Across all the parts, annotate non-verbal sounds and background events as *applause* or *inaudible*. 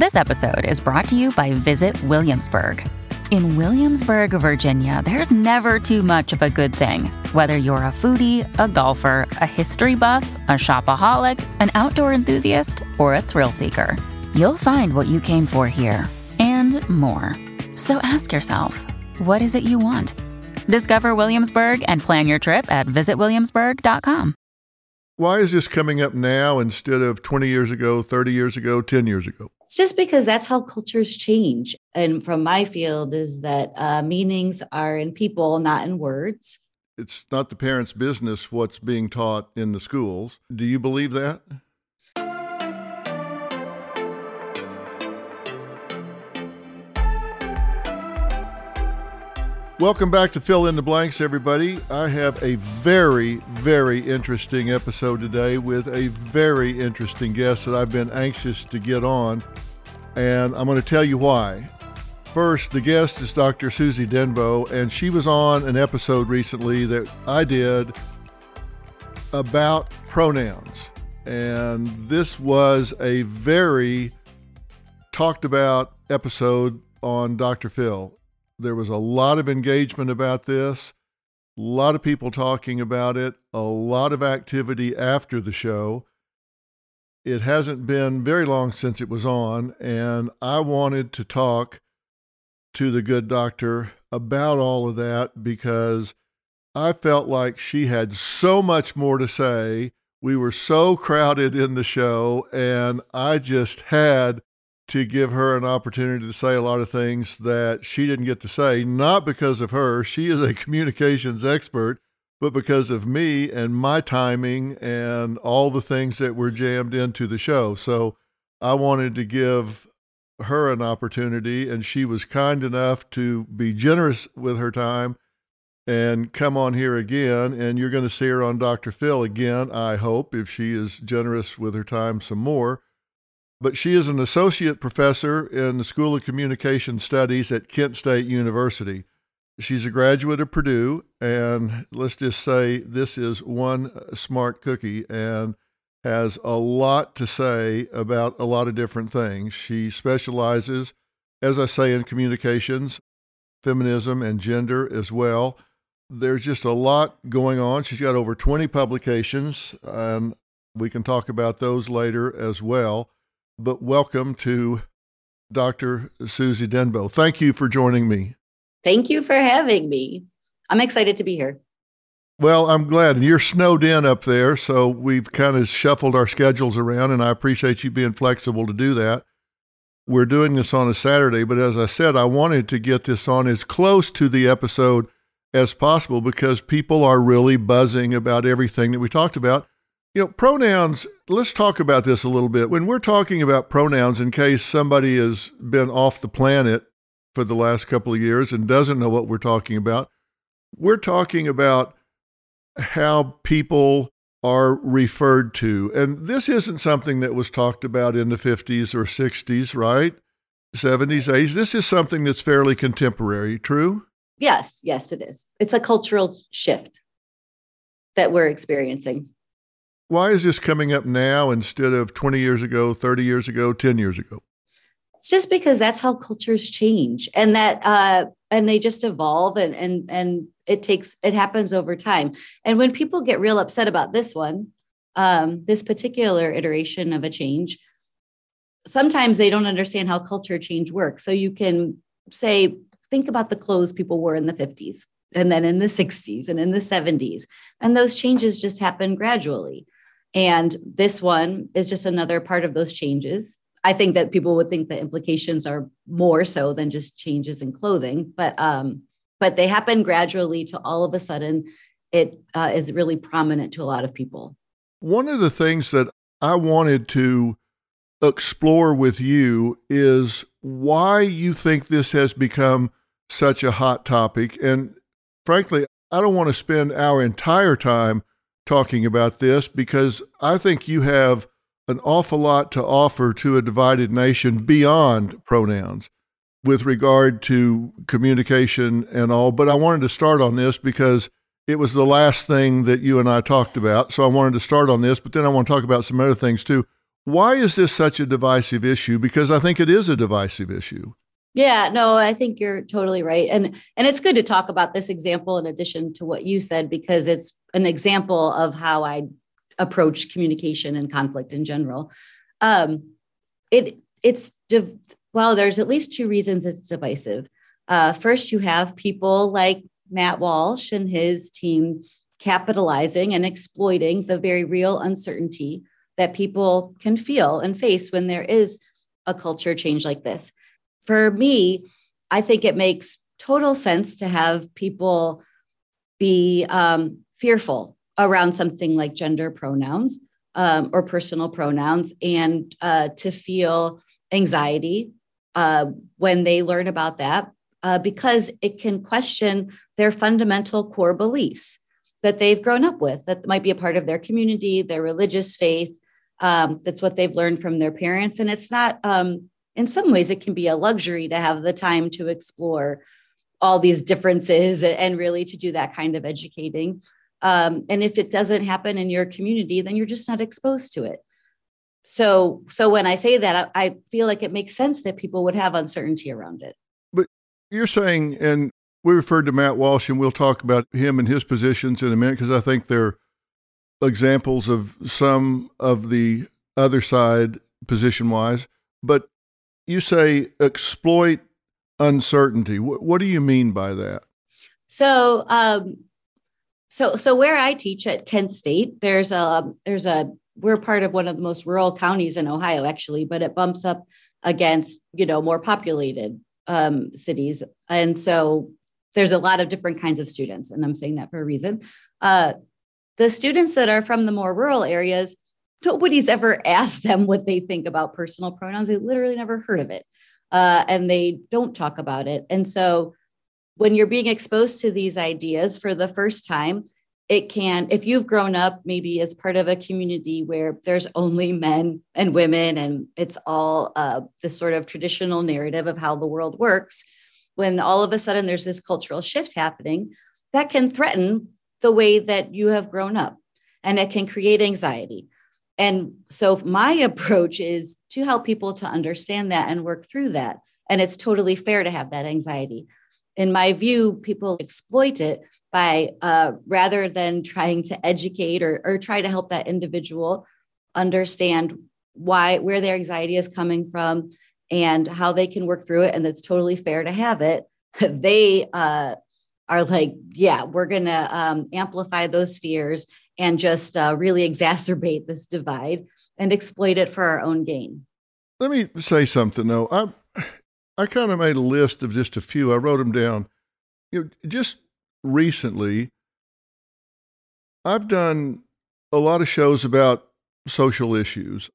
This episode is brought to you by Visit Williamsburg. In Williamsburg, Virginia, there's never too much of a good thing. Whether you're a foodie, a golfer, a history buff, a shopaholic, an outdoor enthusiast, or a thrill seeker, you'll find what you came for here and more. So ask yourself, what is it you want? Discover Williamsburg and plan your trip at visitwilliamsburg.com. Why is this coming up now instead of 20 years ago, 30 years ago, 10 years ago? It's just because that's how cultures change. And from my field, is that uh, meanings are in people, not in words. It's not the parents' business what's being taught in the schools. Do you believe that? Welcome back to Phil in the Blanks, everybody. I have a very, very interesting episode today with a very interesting guest that I've been anxious to get on, and I'm going to tell you why. First, the guest is Dr. Susie Denbo, and she was on an episode recently that I did about pronouns. And this was a very talked about episode on Dr. Phil. There was a lot of engagement about this, a lot of people talking about it, a lot of activity after the show. It hasn't been very long since it was on, and I wanted to talk to the good doctor about all of that because I felt like she had so much more to say. We were so crowded in the show, and I just had to give her an opportunity to say a lot of things that she didn't get to say, not because of her. She is a *laughs* communications expert, but because of me and my timing and all the things that were jammed into the show. So I wanted to give her an opportunity, and she was kind enough to be generous with her time and come on here again. And you're going to see her on Dr. Phil again, I hope, if she is generous with her time some more but she is an associate professor in the School of Communication Studies at Kent State University. She's a graduate of Purdue, and let's just say this is one smart cookie and has a lot to say about a lot of different things. She specializes, as I say, in communications, feminism, and gender as well. There's just a lot going on. She's got over 20 publications, and we can talk about those later as well but welcome to Dr. Susie Denbo. Thank you for joining me. Thank you for having me. I'm excited to be here. Well, I'm glad. And you're snowed in up there, so we've kind of shuffled our schedules around, and I appreciate you being flexible to do that. We're doing this on a Saturday, but as I said, I wanted to get this on as close to the episode as possible because people are really buzzing about everything that we talked about. You know, pronouns, let's talk about this a little bit. When we're talking about pronouns, in case somebody has been off the planet for the last couple of years and doesn't know what we're talking about, we're talking about how people are referred to. And this isn't something that was talked about in the 50s or 60s, right? 70s, 80s. This is something that's fairly contemporary, true? Yes, yes, it is. It's a cultural shift that we're experiencing. Why is this coming up now instead of 20 years ago, 30 years ago, 10 years ago? It's just because that's how cultures change and that uh and they just evolve and and and it takes it happens over time. And when people get real upset about this one, um, this particular iteration of a change, sometimes they don't understand how culture change works. So you can say, think about the clothes people wore in the 50s and then in the 60s and in the 70s. And those changes just happen gradually. And this one is just another part of those changes. I think that people would think the implications are more so than just changes in clothing, but um, but they happen gradually to all of a sudden it uh, is really prominent to a lot of people. One of the things that I wanted to explore with you is why you think this has become such a hot topic. And frankly, I don't want to spend our entire time talking about this because I think you have an awful lot to offer to a divided nation beyond pronouns with regard to communication and all. But I wanted to start on this because it was the last thing that you and I talked about. So I wanted to start on this, but then I want to talk about some other things too. Why is this such a divisive issue? Because I think it is a divisive issue. Yeah, no, I think you're totally right. And and it's good to talk about this example in addition to what you said because it's an example of how I approach communication and conflict in general. Um, it it's well, there's at least two reasons it's divisive. Uh, first, you have people like Matt Walsh and his team capitalizing and exploiting the very real uncertainty that people can feel and face when there is a culture change like this. For me, I think it makes total sense to have people be um, fearful around something like gender pronouns um, or personal pronouns and uh, to feel anxiety uh, when they learn about that uh, because it can question their fundamental core beliefs that they've grown up with that might be a part of their community their religious faith um, that's what they've learned from their parents. And it's not um, in some ways it can be a luxury to have the time to explore all these differences and really to do that kind of educating um, and if it doesn't happen in your community then you're just not exposed to it. So so when i say that I, I feel like it makes sense that people would have uncertainty around it. But you're saying and we referred to matt walsh and we'll talk about him and his positions in a minute because i think they're examples of some of the other side position wise but you say exploit uncertainty. What, what do you mean by that? So um so so where i teach at kent state there's a there's a we're part of one of the most rural counties in ohio actually but it bumps up against you know more populated um, cities. And so there's a lot of different kinds of students and i'm saying that for a reason. Uh, the students that are from the more rural areas nobody's ever *laughs* asked them what they think about personal pronouns. They literally never heard of it. Uh, and they don't talk about it. And so when you're being exposed to these ideas for the first time, it can, if you've grown up maybe as part of a community where there's only men and women and it's all uh, this sort of traditional narrative of how the world works, when all of a sudden there's this cultural shift happening, that can threaten the way that you have grown up and it can create anxiety. And so my *laughs* approach is to help people to understand that and work through that. And it's totally fair to have that anxiety in my view, people exploit it by uh, rather than trying to educate or, or try to help that individual understand why where their anxiety is coming from and how they can work through it and it's totally fair to have it *laughs* they uh, are like yeah we're gonna um, amplify those fears and just uh, really exacerbate this divide and exploit it for our own gain. Let me say something though. I I kind of made a list of just a few. I wrote them down. You know, just recently, I've done a lot of shows about social issues.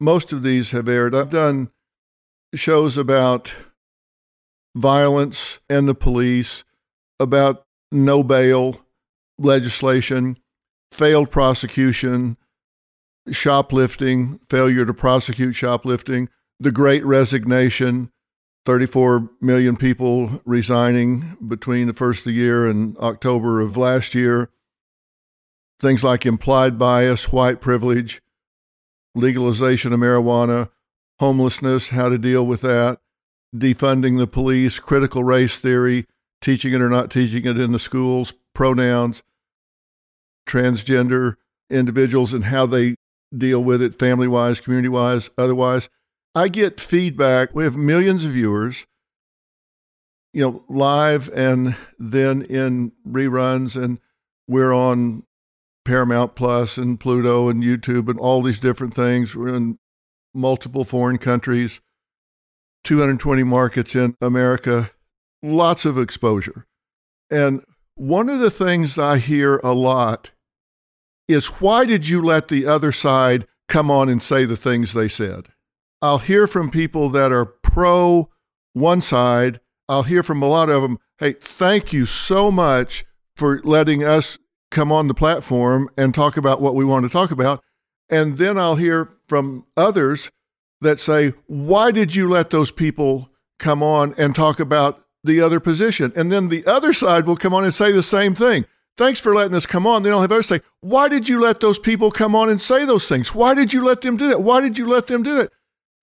Most of these have aired. I've done shows about violence and the police, about no bail legislation, failed prosecution, shoplifting, failure to prosecute shoplifting, the great resignation, 34 million people resigning between the first of the year and October of last year. Things like implied bias, white privilege, legalization of marijuana, homelessness, how to deal with that, defunding the police, critical race theory, teaching it or not teaching it in the schools, pronouns, transgender individuals and how they deal with it family wise, community wise, otherwise. I get feedback. We have millions of viewers, you know, live and then in reruns, and we're on Paramount Plus and Pluto and YouTube and all these different things. We're in multiple foreign countries, 220 markets in America, lots of exposure. And one of the things I hear a lot is why did you let the other side come on and say the things they said? I'll hear from people that are pro one side. I'll hear from a lot of them, hey, thank you so much for letting us come on the platform and talk about what we want to talk about. And then I'll hear from others that say, why did you let those people come on and talk about the other position? And then the other side will come on and say the same thing. thanks for letting us come on. Then I'll have others say, why did you let those people come on and say those things? Why did you let them do that? Why did you let them do that?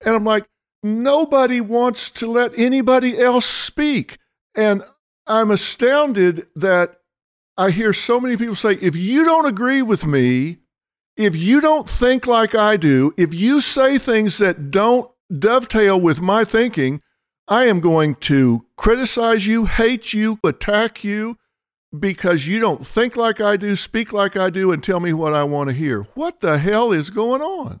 And I'm like, nobody wants to let anybody else speak. And I'm astounded that I hear so many people say, if you don't agree with me, if you don't think like I do, if you say things that don't dovetail with my thinking, I am going to criticize you, hate you, attack you because you don't think like I do, speak like I do, and tell me what I want to hear. What the hell is going on?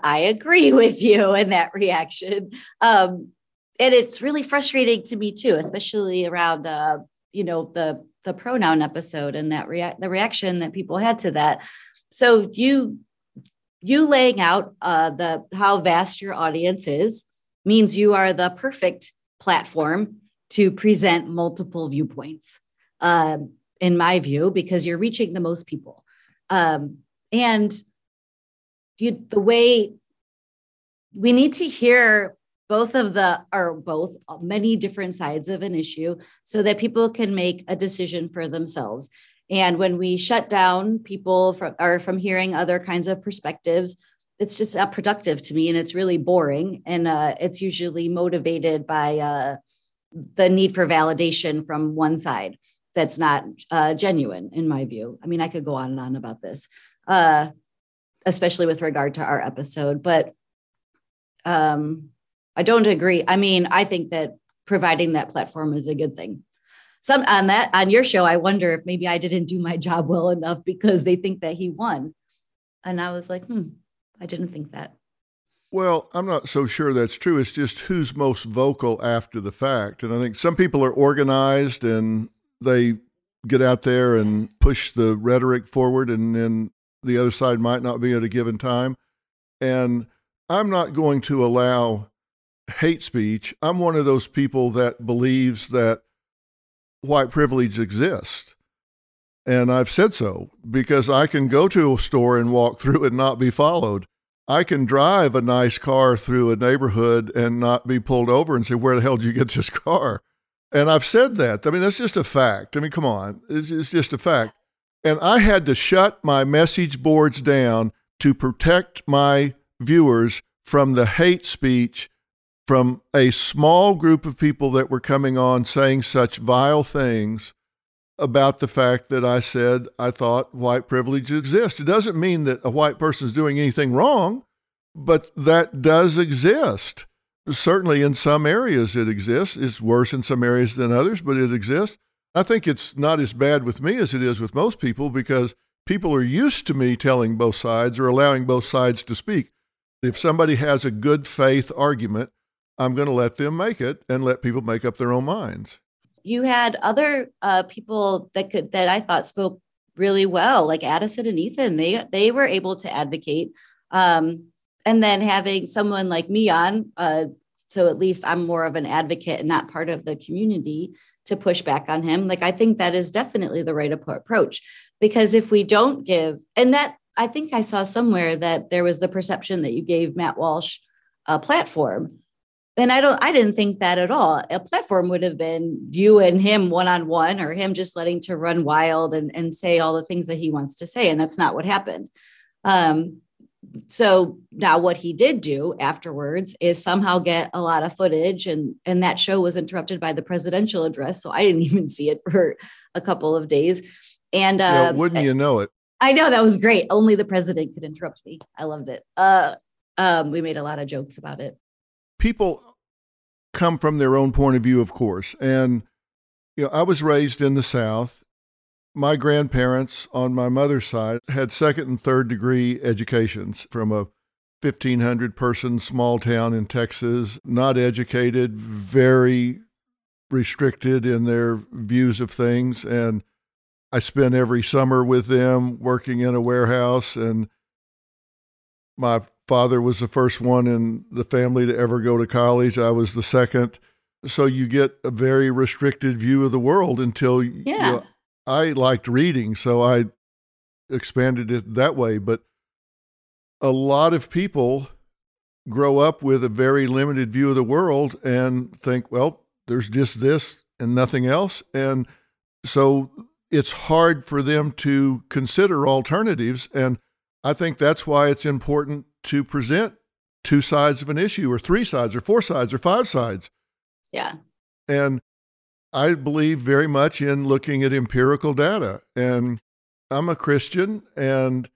I agree *laughs* with you in that reaction. Um, and it's really frustrating to me too, especially around uh, you know the the pronoun episode and that react the reaction that people had to that. So you you laying out uh, the how vast your audience is means you are the perfect platform to present multiple viewpoints, um, in my view, because you're reaching the most people. Um, and you, the way we need to hear both of the or both many different sides of an issue so that people can make a decision for themselves. And when we shut down people from or from hearing other kinds of perspectives it's just not productive to me and it's really boring. And uh, it's usually motivated by uh, the need for validation from one side that's not uh, genuine in my view. I mean i could go on and on about this. Uh, especially with regard to our episode but um, I don't agree. I mean, I think that providing that platform is a good thing. Some on that on your show, I wonder if maybe I didn't do my *laughs* job well enough because they think that he won, and I was like, hmm, I didn't think that. Well, I'm not so sure that's true. It's just who's most vocal after the fact. And I think some people are organized and they get out there and push the rhetoric forward, and then the other side might not be at a given time. And I'm not going to allow hate speech. I'm one of those people that believes that white privilege exists. And I've said so because I can go to a store and walk through and not be followed. I can drive a nice car through a neighborhood and not be pulled over and say, Where the hell did you get this *laughs* car? And I've said that. I mean, that's just a fact. I mean, come on, it's, it's just a fact. And I had to shut my message boards down to protect my viewers from the hate speech from a small group of people that were coming on saying such vile things about the fact that I said I thought white privilege exists. It doesn't mean that a white person is doing anything wrong, but that does exist. Certainly in some areas it exists. It's worse in some areas than others, but it exists. I think it's not as bad with me as it is with most people because people are used to me telling both sides or allowing both sides to speak. If somebody has a good faith argument, I'm going to let them make it and let people make up their own minds. You had other uh, people that could that I thought spoke really well, like Addison and Ethan. They they were able to advocate, um, and then having someone like me on, uh, so at least I'm more of an advocate and not part of the community to push back on him. Like I think that is definitely the right approach because if we don't give, and that I think I saw somewhere that there was the perception that you gave Matt Walsh a platform. And I don't I didn't think that at all. A platform would have been you and him one on one or him just letting to run wild and, and say all the things that he wants to say. And that's not what happened. Um, so now what he did do afterwards is somehow get a lot of footage and and that show was interrupted by the presidential address. So i didn't *laughs* even see it for a couple of days. And yeah, um, wouldn't you know it? I know that was great. Only the president could interrupt me. I loved it. Uh um we made a lot of jokes about it. People come from their own point of view of course. And you know i was raised in the south my grandparents on my mother's side had second and third degree educations from a 1500 person small town in Texas, not educated, very restricted in their views of things. And I spent every summer with them working in a warehouse. And my father was the first one in the family to ever go to college. I was the second. So you get a very restricted view of the world until yeah. you I liked reading, so I expanded it that way. But a lot of people grow up with a very limited view of the world and think, well, there's just this and nothing else. And so it's hard for them to consider alternatives. And I think that's why it's important to present two sides of an issue, or three sides, or four sides, or five sides. Yeah. And I believe very much in looking at empirical data. And I'm a Christian and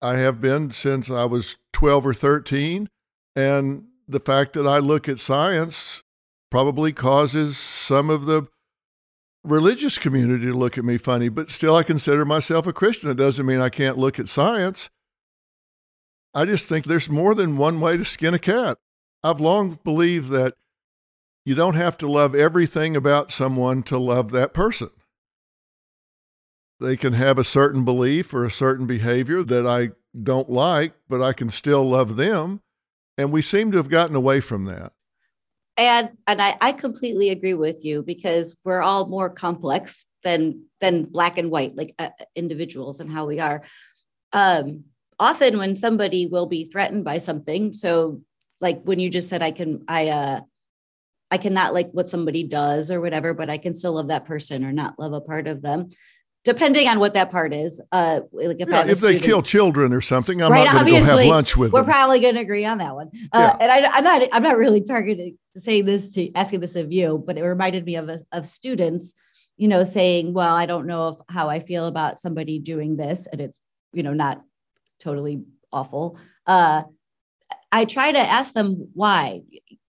I have been since I was 12 or 13. And the fact that I look at science probably causes some of the religious community to look at me funny, but still I consider myself a Christian. It doesn't mean I can't look at science. I just think there's more than one way to skin a cat. I've long believed that you don't have to love everything about someone to love that person. They can have a certain belief or a certain behavior that I don't like, but I can still love them. And we seem to have gotten away from that. And and I, I completely agree with you because we're all more complex than than black and white, like uh, individuals and how we are. Um, often when somebody will be threatened by something, so like when you just said I can I uh I cannot like what somebody does or whatever, but I can still love that person or not love a part of them, depending on what that part is. Uh, like if, yeah, if they student, kill children or something, I'm right, not going to go have lunch with we're them. We're probably going to agree on that one. Uh, yeah. And I, am not, I'm not really targeting saying this to asking this of you, but it reminded me of of students, you know, saying, "Well, I don't know if how I feel about somebody doing this," and it's you know not totally awful. Uh, I try to ask them why.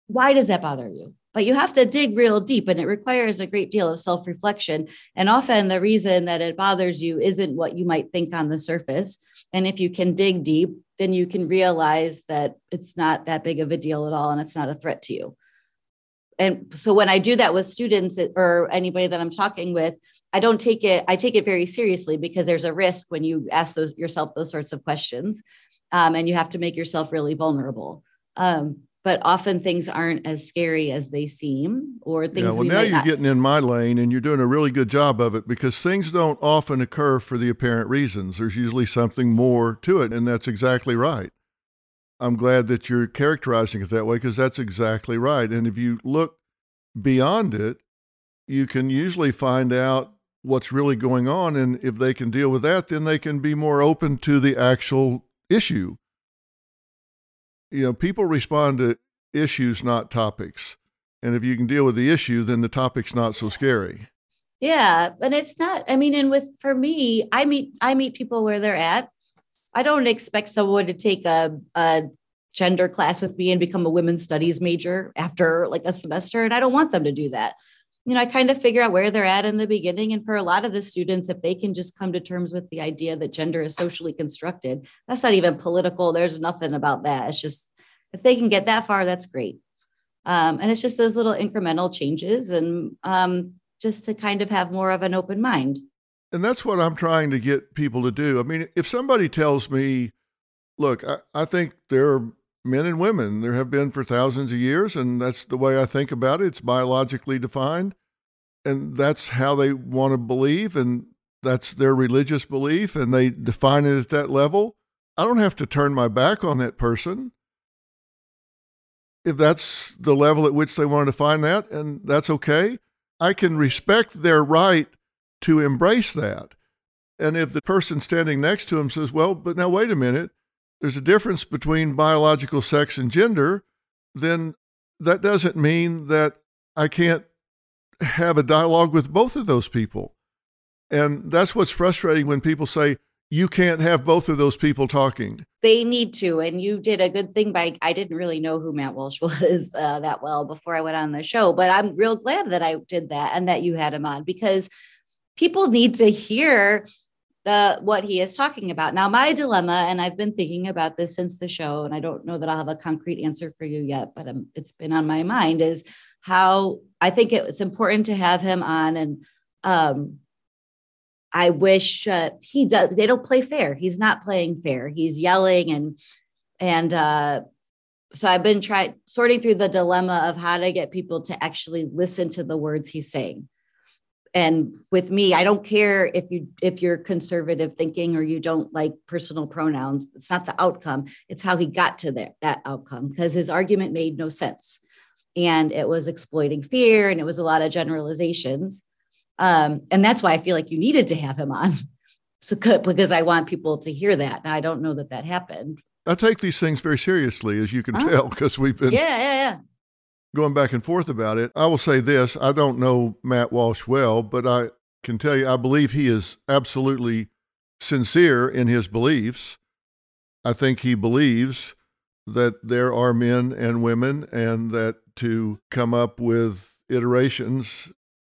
Why does that bother you? but you have to dig real deep and it requires a great deal of self reflection. And often the reason that it bothers you isn't what you might think on the surface. And if you can dig deep, then you can realize that it's not that big of a deal at all and it's not a threat to you. And so when I do that with students or anybody that I'm talking with, I don't take it, I take it very seriously because there's a risk when you ask those yourself those sorts of questions. Um, and you have to make yourself really vulnerable. Um, but often things aren't as scary as they seem or things yeah, well we now you're not... getting in my lane and you're doing a really good job of it because things don't often occur for the apparent reasons. There's usually something more to it and that's exactly right. I'm glad that you're characterizing it that way because that's exactly right and if you look beyond it you can usually find out what's really going on and if they can deal with that then they can be more open to the actual issue you know, people respond to issues, not topics. And if you can deal with the issue, then the topic's not so scary. Yeah, and it's not. I mean, and with for me, I meet I meet people where they're at. I don't expect someone to take a, a gender class with me and become a women's studies major after like a semester, and I don't want them to do that. You know, I kind of figure out where they're at in the beginning. And for a lot of the students, if they can just come to terms with the idea that gender is socially constructed, that's not even political. There's nothing about that. It's just if they can get that far, that's great. Um, and it's just those little incremental changes and um, just to kind of have more of an open mind. And that's what I'm trying to get people to do. I mean, if somebody tells me, look, I, I think there are men and women, there have been for thousands of years, and that's the way I think about it. It's biologically defined, and that's how they want to believe, and that's their religious belief, and they define it at that level. I don't have to turn my back on that person if that's the level at which they want to find that, and that's okay. I can respect their right to embrace that. And if the person standing next to him says, Well, but now wait a minute, there's a difference between biological sex and gender, then that doesn't mean that I can't have a dialogue with both of those people. And that's what's frustrating when people say, you can't have both of those people talking. They need to. And you did a good thing by, I didn't really know who Matt Walsh *laughs* was uh, that well before I went on the show, but I'm real glad that I did that and that you had him on because people need to hear the what he is talking about. Now, my dilemma, and I've been thinking about this since the show, and I don't know that I'll have a concrete answer for you yet, but um, it's been on my mind is how I think it's important to have him on. And um, I wish uh, he does. They don't play fair. He's not playing fair. He's yelling and and uh, so I've been trying sorting through the dilemma of how to get people to actually listen to the words he's saying and with me i don't care if you if you're conservative thinking or you don't like personal pronouns it's not the outcome it's how he got to that that outcome because his argument made no sense. And it was exploiting fear and it was a lot of generalizations. Um, and that's why i feel like you needed to have him on *laughs* so because i want people to hear that. And i don't know that that happened. I take these things very seriously as you can oh. tell because we've been yeah yeah yeah going back and forth about it. I will say this I don't know Matt Walsh well, but I can tell you I believe he is absolutely sincere in his beliefs. I think he believes that there are men and women, and that to come up with iterations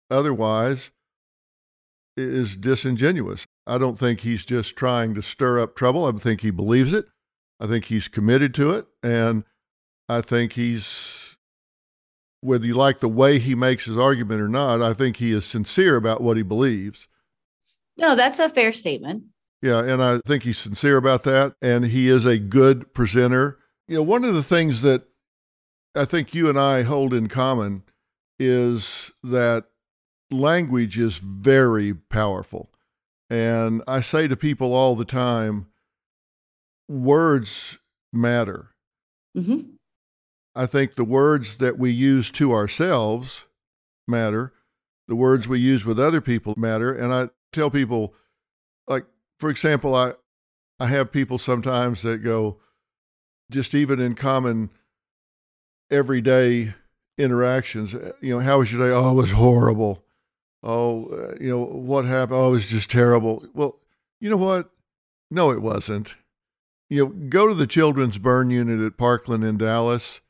otherwise is disingenuous. I don't think he's just trying to stir up trouble. I think he believes it. I think he's committed to it. And I think he's whether you like the way he makes his argument or not, I think he is sincere about what he believes. No, that's a fair statement. Yeah, and I think he's sincere about that. And he is a good presenter. You know, one of the things that I think you and I hold in common is that language is very powerful. And I say to people all the time, words matter. Mm-hmm. I think the words that we use to ourselves matter. The words we use with other people matter. And I tell people, like, for example, I, I have people sometimes that go, just even in common everyday interactions, eh, you know, how was your day? Oh, it was horrible. Oh, uh, you know, what happened? Oh, it was just terrible. Well, you know what? No, it wasn't. You know, go to the children's burn unit at Parkland in Dallas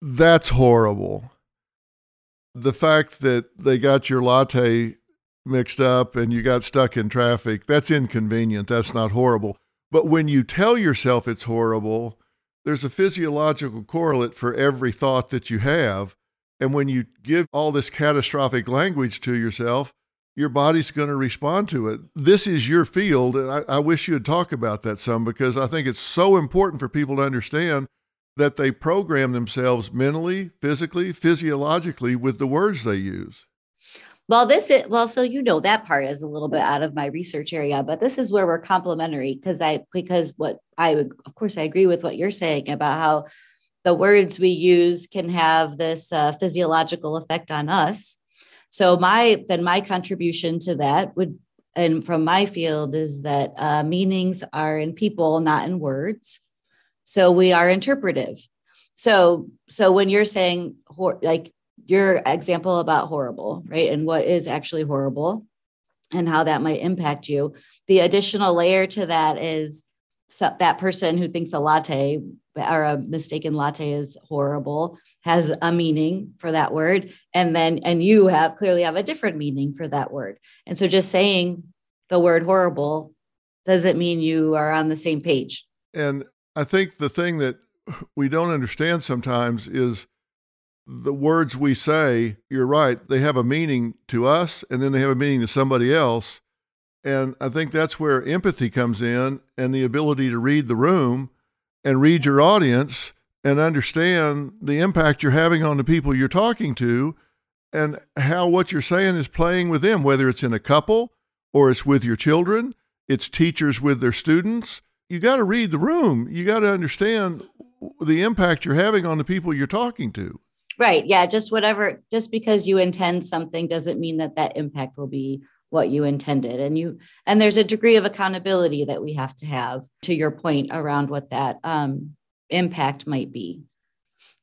that's horrible. The fact that they got your latte mixed up and you got stuck in traffic, that's inconvenient. That's not horrible. But when you tell yourself it's horrible, there's a physiological correlate for every thought that you have. And when you give all this catastrophic language to yourself, your body's going to respond to it. This is your field. And I, I wish you would talk about that some because I think it's so important for people to understand that they program themselves mentally, physically, physiologically with the words they use. Well, this is well, so you know that part is a little bit out of my research area, but this is where we're complementary because I because what I would of course I agree with what you're saying about how the words we use can have this uh, physiological effect on us. So my then my contribution to that would and from my field is that uh, meanings are in people, not in words. So we are interpretive. So so when you're saying like your example about horrible, right? And what is actually horrible and how that might impact you. The additional layer to that is so that person who thinks a latte or a mistaken latte is horrible has a meaning for that word and then and you have clearly have a different meaning for that word and so just saying the word horrible doesn't mean you are on the same page and I think the thing that *laughs* we don't understand sometimes is the words we say, you're right, they have a meaning to us and then they have a meaning to somebody else. And I think that's where empathy comes in and the ability to read the room and read your audience and understand the impact you're having on the people you're talking to and how what you're saying is playing with them, whether it's in a couple or it's with your children, it's teachers with their students you got to read the room. You got to understand the impact you're having on the people you're talking to. Right. Yeah. Just whatever, just because you intend something doesn't mean that that impact will be what you intended and you and there's a degree of accountability that we have to have to your point around what that um, impact might be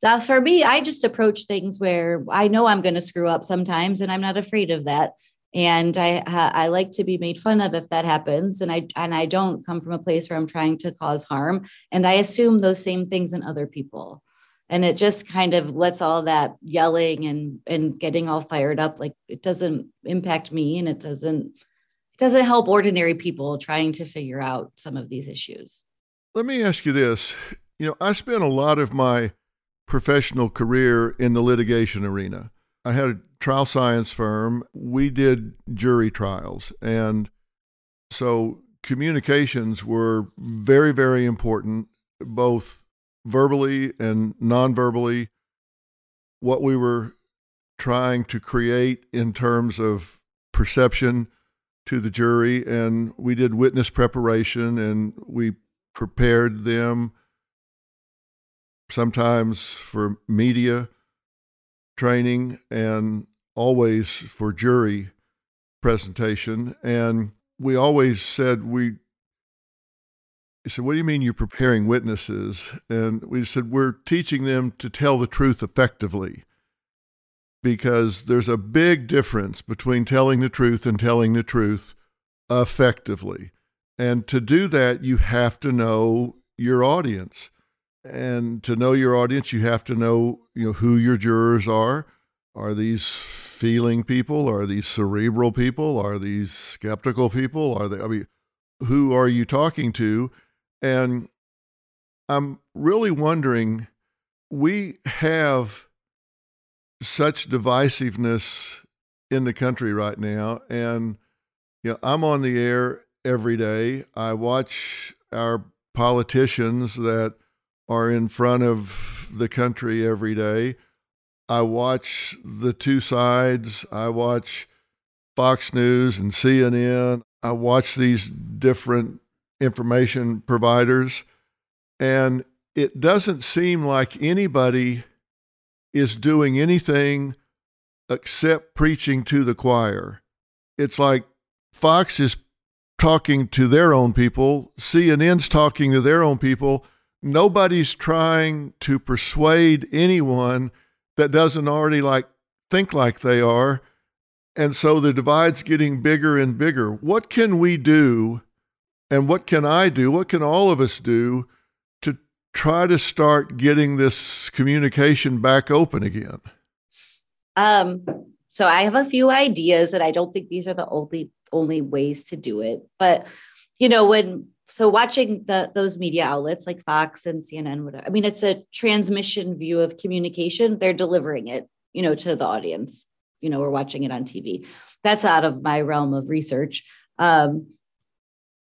that's for me i just approach things where i know i'm going to screw up sometimes and i'm not afraid of that and i i like to be made fun of if that happens. And i and i don't come from a place where i'm trying to cause harm. And i assume those same things in other people. And it just kind of lets all that yelling and and getting all fired up like it doesn't impact me and it doesn't it doesn't help ordinary people trying to figure out some of these issues. Let me ask you this. You know i spent a lot of my professional career in the litigation arena i had a trial science firm. We did jury trials. And so communications were very very important both verbally and non-verbally. What we were trying to create in terms of perception to the jury and we did witness preparation and we prepared them sometimes for media training and always for jury presentation and we always said we he said, What do you mean you're preparing witnesses? And we said, We're teaching them to tell the truth effectively because there's a big difference between telling the truth and telling the truth effectively. And to do that, you have to know your audience. And to know your audience, you have to know, you know who your jurors are. Are these feeling people? Are these cerebral people? Are these skeptical people? Are they I mean, who are you talking to? And I'm really wondering we have such divisiveness in the country right now. And, you know, I'm on the air every day. I watch our politicians that are in front of the country every day. I watch the two sides. I watch Fox News and CNN. I watch these different information providers. And it doesn't seem like anybody is doing anything except preaching to the choir. It's like Fox is talking to their own people, CNN's talking to their own people. Nobody's trying to persuade anyone that doesn't already like think like they are. And so the divide's getting bigger and bigger. What can we do and what can I do? What can all of us do to try to start getting this communication back open again? Um, so I have a few ideas that I don't think these are the only only ways to do it. But you know, when so watching the those media outlets like Fox and CNN, whatever, I mean, it's a transmission view of communication. They're delivering it, you know, to the audience. You know, we're watching it on TV. That's out of my realm of research. Um,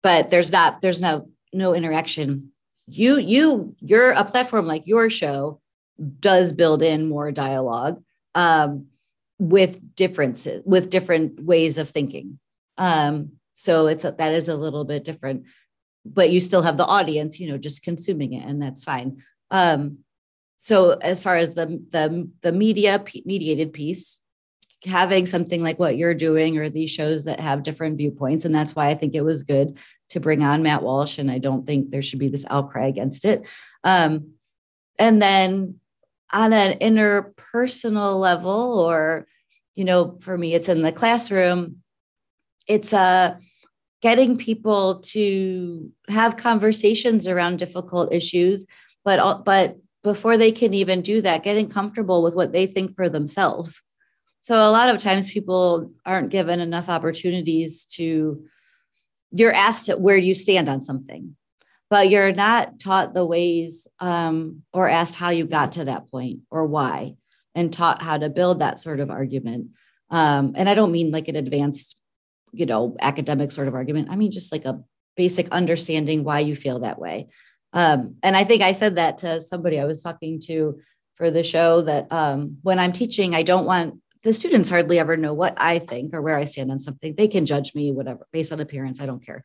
but there's not there's no no interaction you you you're a platform like your show does build in more dialogue um, with differences with different ways of thinking um, so it's a, that is a little bit different but you still have the audience you know just consuming it and that's fine um, so as far as the the the media mediated piece having something like what you're doing or these shows that have different viewpoints and that's why i think it was good to bring on Matt Walsh, and I don't think there should be this outcry against it. Um, and then on an interpersonal level, or you know, for me, it's in the classroom. It's uh, getting people to have conversations around difficult issues, but but before they can even do that, getting comfortable with what they think for themselves. So a lot of times people aren't given enough opportunities to you're asked where you stand on something, but you're not taught the ways um, or asked how you got to that point or why, and taught how to build that sort of argument. Um, and I don't mean like an advanced, you know, academic sort of argument. I mean just like a basic understanding why you feel that way. Um, and I think I said that to somebody I was talking to for the show that um, when I'm teaching, I don't want the students hardly ever know what I think or where I stand on something. They can judge me, whatever, based on appearance. I don't care.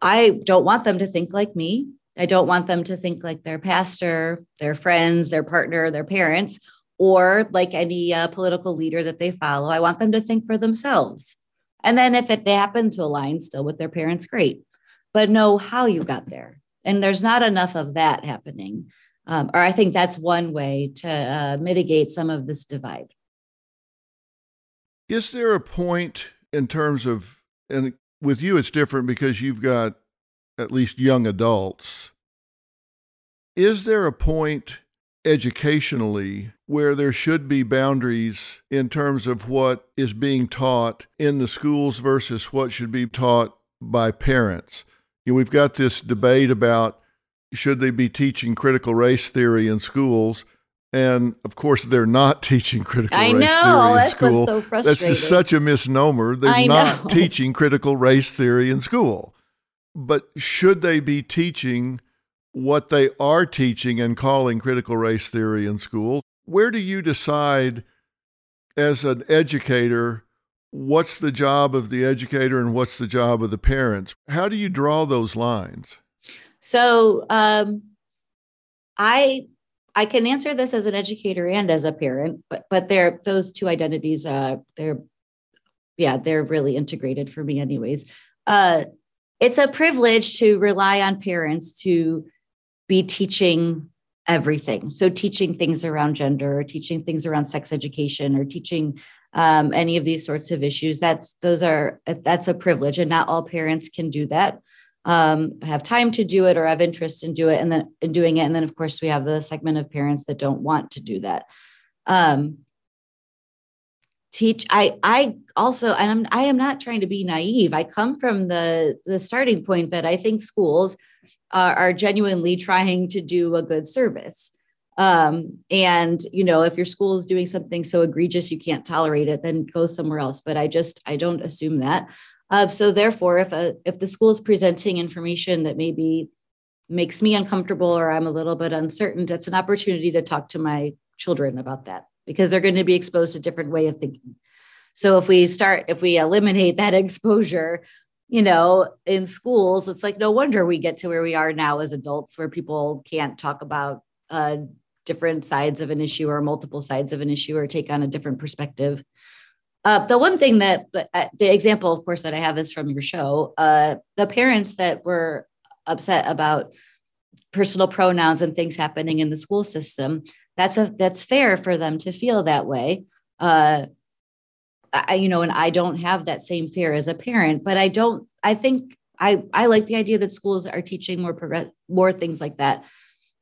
I don't want them to think like me. I don't want them to think like their pastor, their friends, their partner, their parents, or like any uh, political leader that they follow. I want them to think for themselves. And then if it, they happen to align still with their parents, great. But know how you got there. And there's not enough of that happening. Um, or I think that's one way to uh, mitigate some of this divide. Is there a point in terms of, and with you, it's different because you've got at least young adults. Is there a point educationally where there should be boundaries in terms of what is being taught in the schools versus what should be taught by parents? You know, we've got this debate about should they be teaching critical race theory in schools? And of course, they're not *laughs* teaching critical I race know, theory in school. so That's just such a misnomer. They're I not know. teaching critical race theory in school. But should they be teaching what they are teaching and calling critical race theory in school? Where do you decide as an educator what's the job of the educator and what's the job of the parents? How do you draw those lines? So um, I I can answer this as an educator and as a parent, but but they're those two identities. Uh, they're yeah, they're really integrated for me, anyways. Uh, it's a privilege to rely on parents to be teaching everything. So teaching things around gender, or teaching things around sex education, or teaching um, any of these sorts of issues. That's those are that's a privilege, and not all parents can do that um, have time to do it or have interest in do it and then in doing it. And then of course we have the segment of parents that don't want to do that. Um, teach I I also and I'm I am not trying to be naive. I come from the the starting point that I think schools are, are genuinely trying to do a good service. Um, and you know, if your school is doing something so egregious you can't tolerate it, then go somewhere else. But I just I don't assume that. Uh, so therefore, if a if the school is presenting information that maybe makes me uncomfortable or I'm a little bit uncertain, that's an opportunity to talk to my children about that because they're going to be exposed to different way of thinking. So if we start, if we eliminate that *laughs* exposure, you know, in schools, it's like no wonder we get to where we are now as adults, where people can't talk about uh, different sides of an issue or multiple sides of an issue or take on a different perspective. Uh, the one thing that uh, the example, of course, that I have is from your show. Uh, the parents that were upset about personal pronouns and things happening in the school system. That's a that's fair for them to feel that way. Uh, I, you know, and I don't have that same fear as a parent, but I don't. I think I I like the idea that schools are teaching more progress more things like that,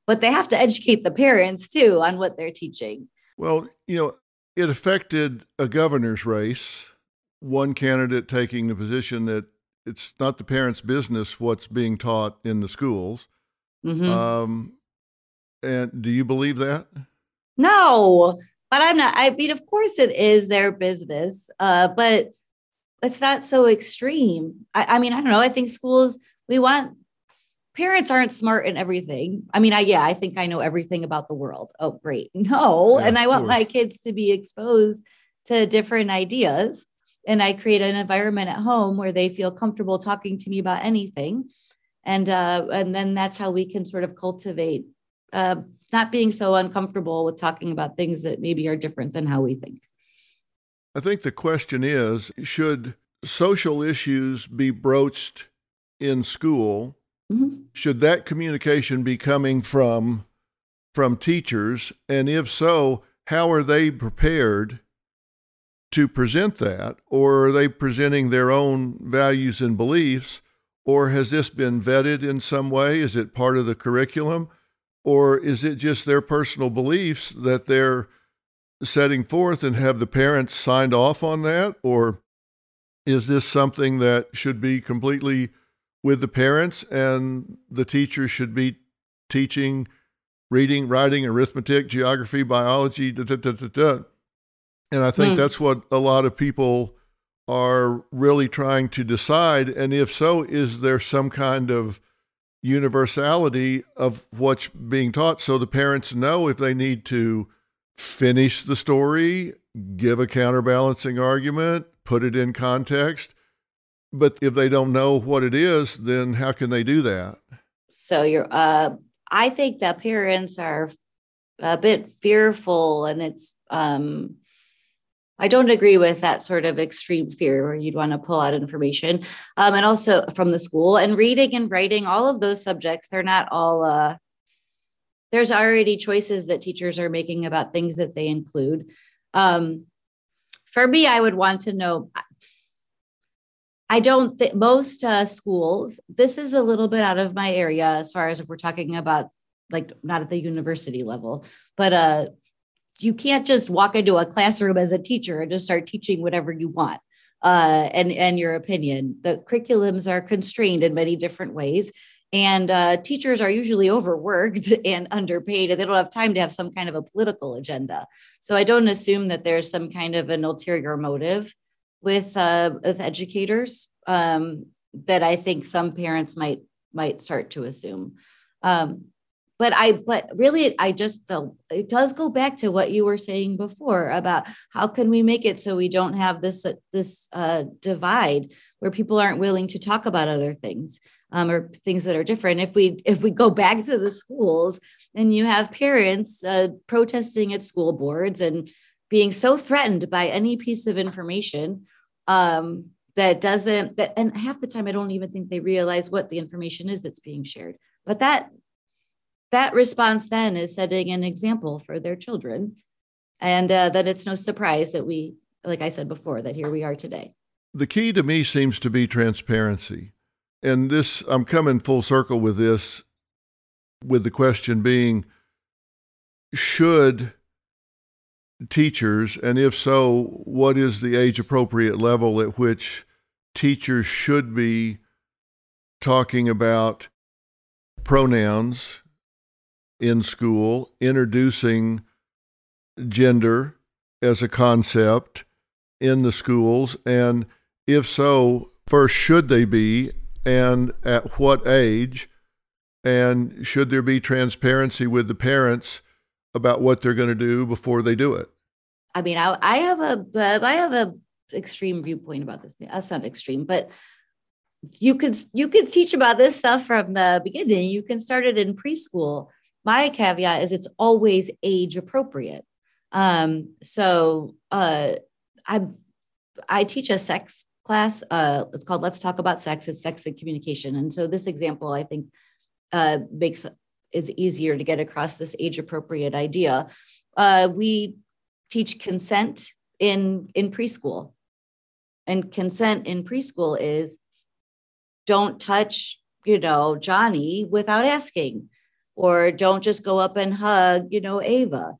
but they have to educate the parents too on what they're teaching. Well, you know, it affected a governor's race, one candidate taking the position that it's not the parents' business what's being taught in the schools. Mhm. Um, and do you believe that? No, but I'm not. I mean, of course, it is their business, uh, but it's not so extreme. I, I mean, I don't know. I think schools, we want parents aren't smart in everything. I mean, I, yeah, I think I know everything about the world. Oh, great. *laughs* No. Yeah, and I want my kids to be exposed to different ideas. And I create an environment at home where they feel comfortable talking to me about anything. And, uh, and then that's how we can sort of cultivate uh, not being so uncomfortable with talking about things that maybe are different than how we think. I think the question is should social issues be broached in school? Mhm. Should that communication be coming from from teachers? And if so, how are they prepared to present that? Or are they presenting their own values and beliefs? Or has this been vetted in some way? Is it part of the curriculum? Or is it just their personal beliefs that they're setting forth and have the parents signed off on that? Or is this something that should be completely with the parents and the teachers should be teaching reading, writing, arithmetic, geography, biology, da, da, da, da, da. And I think Hmm. that's what a lot of people are really trying to decide. And if so, is there some kind of universality of what's being taught so the parents know if they need to finish the story, give a counterbalancing argument, put it in context? But if they don't know what it is, then how can they do that? So you're, uh, I think that parents are a bit fearful and it's, um, I don't agree with that sort of extreme fear where you'd want to pull out information. Um, and also from the school and reading and writing, all of those subjects, they're not all, uh, there's already choices that teachers are making about things that they include. Um, for me, I would want to know. I don't think most uh, schools, this is a little bit out of my area as far as if we're talking about like not at the university level, but uh, you can't just walk into a classroom as a teacher and just start teaching whatever you want uh, and and your opinion. The curriculums are constrained in many different ways, and uh, teachers are usually overworked *laughs* and underpaid, and they don't have time to have some kind of a political agenda. So I don't assume that there's some kind of an ulterior motive with uh, with educators um, that I think some parents might might start to assume. Um, but i but really i just the it does go back to what you were saying before about how can we make it so we don't have this this uh, divide where people aren't willing to talk about other things um, or things that are different. If we if we go back to the schools and you have parents uh, protesting at school boards and being so threatened by any piece of information um, that doesn't that and half the time i don't even think they realize what the information is that's being shared. But that that response then is setting an example for their children. And uh, that it's no surprise that we, like I said before, that here we are today. The key to me seems to be transparency. And this, I'm coming full circle with this, with the question being should teachers, and if so, what is the age appropriate level at which teachers should be talking about pronouns in school, introducing gender as a concept in the schools? And if so, first, should they be? And at what age? And should there be transparency with the parents about what they're going to do before they do it? I mean, I, I have a, I have a extreme viewpoint about this. That's not extreme, but you could you could teach about this stuff from the beginning. You can start it in preschool my caveat is it's always age appropriate. Um, so uh, I I teach a sex class. Uh, it's called Let's Talk About Sex. It's sex and communication. And so this example, I think, uh, makes is easier to get across this age appropriate idea. Uh, we teach consent in in preschool, and consent in preschool is don't touch you know Johnny without asking or don't just go up and hug, you know, Ava.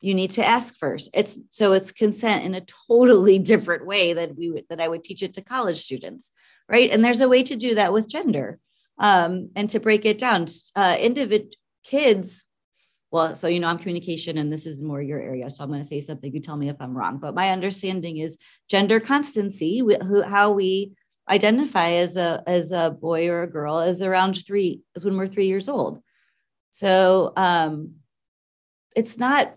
You need to ask first. It's so it's consent in a totally *laughs* different way that we would that I would teach it to college students, right? And there's a way to do that with gender, um, and to break it down. Uh, kids, well, so you know I'm communication, and this is more your area, so I'm going to say something. You tell me if I'm wrong, but my understanding is gender constancy, who, how we identify as a as a boy or a girl is around three is when we're three years old so um, it's not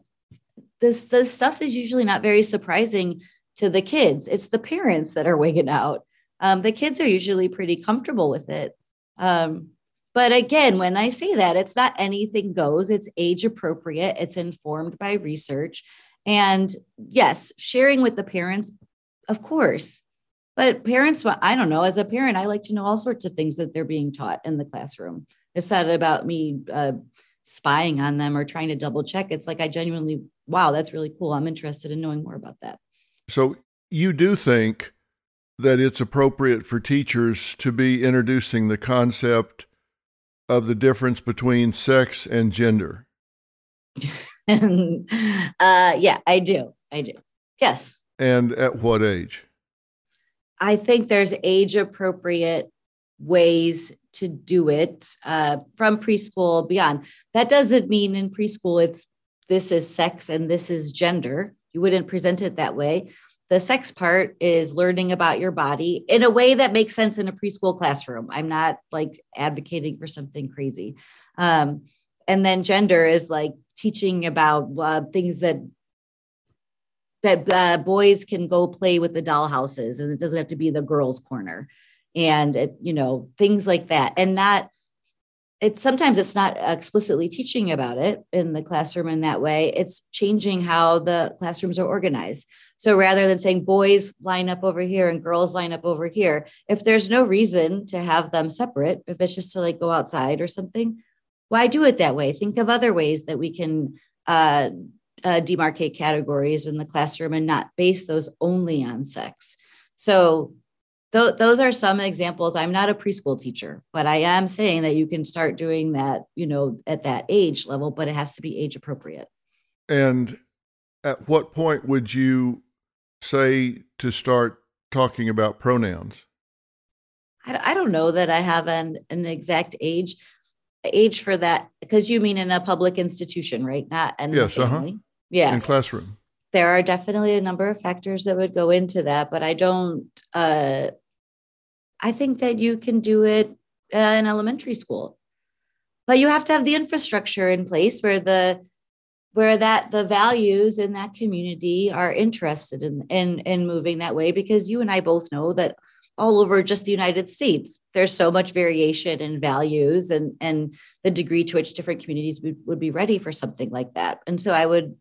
this the stuff is usually not very surprising to the kids. It's the parents that are wigging out. Um, the kids are usually pretty comfortable with it. Um, but again, when I say that, it's not anything goes, it's age appropriate, it's informed by research. And yes, sharing with the parents, of course. But parents, I don't know, as a parent, I like to know all sorts of things that they're being taught in the classroom. It's not about me uh, spying on them or trying to double check. It's like I genuinely, wow, that's really cool. I'm interested in knowing more about that. So you do think that it's appropriate for teachers to be introducing the concept of the difference between sex and gender? And *laughs* uh, yeah, I do. I do. Yes. And at what age? I think there's age appropriate ways to do it uh, from preschool beyond. That doesn't mean in preschool it's this is sex and this is gender. You wouldn't present it that way. The sex part is learning about your body in a way that makes sense in a preschool classroom. I'm not like advocating for something crazy. Um, and then gender is like teaching about uh, things that that uh, boys can go play with the dollhouses and it doesn't have to be the girls corner and it, you know things like that. And not it's sometimes it's not explicitly teaching about it in the classroom in that way. It's changing how the classrooms are organized. So rather than saying boys line up over here and girls line up over here if there's no reason to have them separate if it's just to like go outside or something why do it that way? Think of other ways that we can uh, uh, demarcate categories in the classroom and not base those only on sex. So th- those are some examples. I'm not a preschool teacher, but I am saying that you can start doing that, you know, at that age level, but it has to be age appropriate. And at what point would you say to start talking about pronouns? I, I don't know that I have an, an exact age age for that because you mean in a public institution, right? Not and yes, uh-huh. Yeah, in classroom. There are definitely a number of factors that would go into that, but I don't uh, I think that you can do it uh, in elementary school. But you have to have the infrastructure in place where the where that the values in that community are interested in, in in moving that way because you and I both know that all over just the United States there's so much variation in values and and the degree to which different communities would, would be ready for something like that and so I would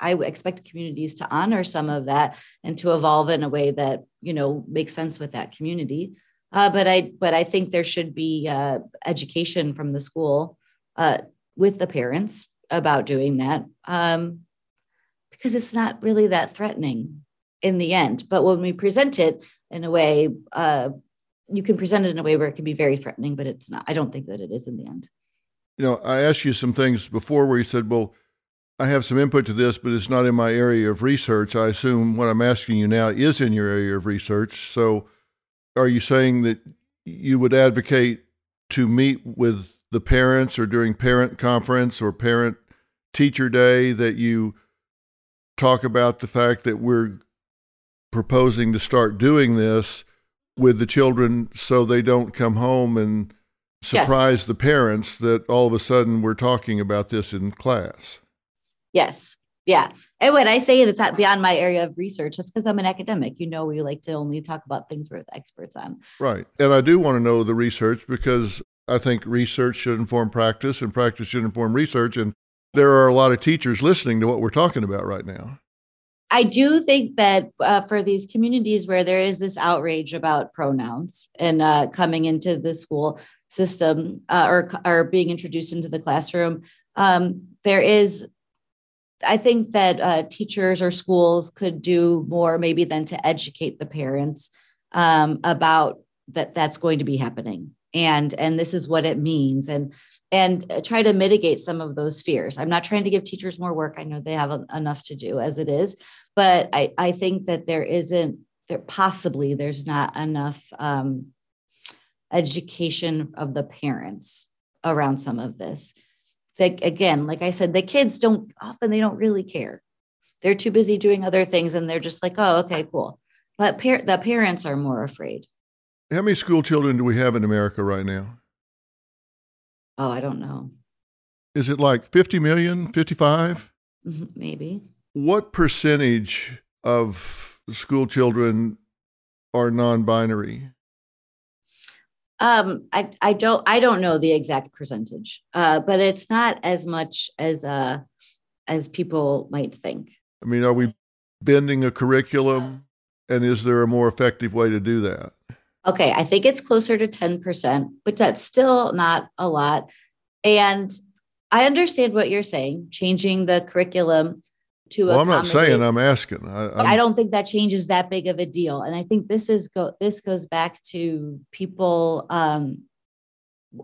I expect communities to honor some of that and to evolve in a way that you know makes sense with that community uh, but I but I think there should be uh, education from the school uh, with the parents about doing that um, because it's not really that threatening in the end. But when we present it in a way, uh, you can present it in a way where it can be very threatening, but it's not. I don't think that it is in the end. You know, I asked you some things before where you said, "Well." I have some input to this, but it's not in my area of research. I assume what I'm asking you now is in your area of research. So, are you saying that you would advocate to meet with the parents or during parent conference or parent teacher day that you talk about the fact that we're proposing to start doing this with the children so they don't come home and surprise yes. the parents that all of a sudden we're talking about this in class. Yes. Yeah. And when I say it's not beyond my area of research, that's because I'm an academic. You know, we like to only talk about things we're experts on. Right. And I do want to know the research because I think research should inform practice and practice should inform research. And there are a lot of teachers listening to what we're talking about right now. I do think that uh, for these communities where there is this outrage about pronouns and uh, coming into the school system uh, or, or being introduced into the classroom, um, there is I think that uh, teachers or schools could do more maybe than to educate the parents um, about that that's going to be happening. And and this is what it means. And and try to mitigate some of those fears. I'm not trying to give teachers more work. I know they have enough to do as it is. But i i think that there isn't there possibly there's not enough um, education of the parents around some of this that again, like I said, the kids don't often they don't really care. They're too busy doing other things and they're just like, oh, okay, cool. But par- the parents are more afraid. How many school children do we have in America right now? Oh, I don't know. Is it like 50 million, 55? Mm-hmm, maybe. What percentage of school children are non binary? Um, I I don't I don't know the exact percentage, uh, but it's not as much as uh as people might think. I mean, are we bending a curriculum, and is there a more effective way to do that? Okay, I think it's closer to ten percent, but that's still not a lot. And I understand what you're saying, changing the curriculum to well, i'm not saying i'm asking. I, I, don't think that changes that big of a deal. And i think this is go this goes back to people um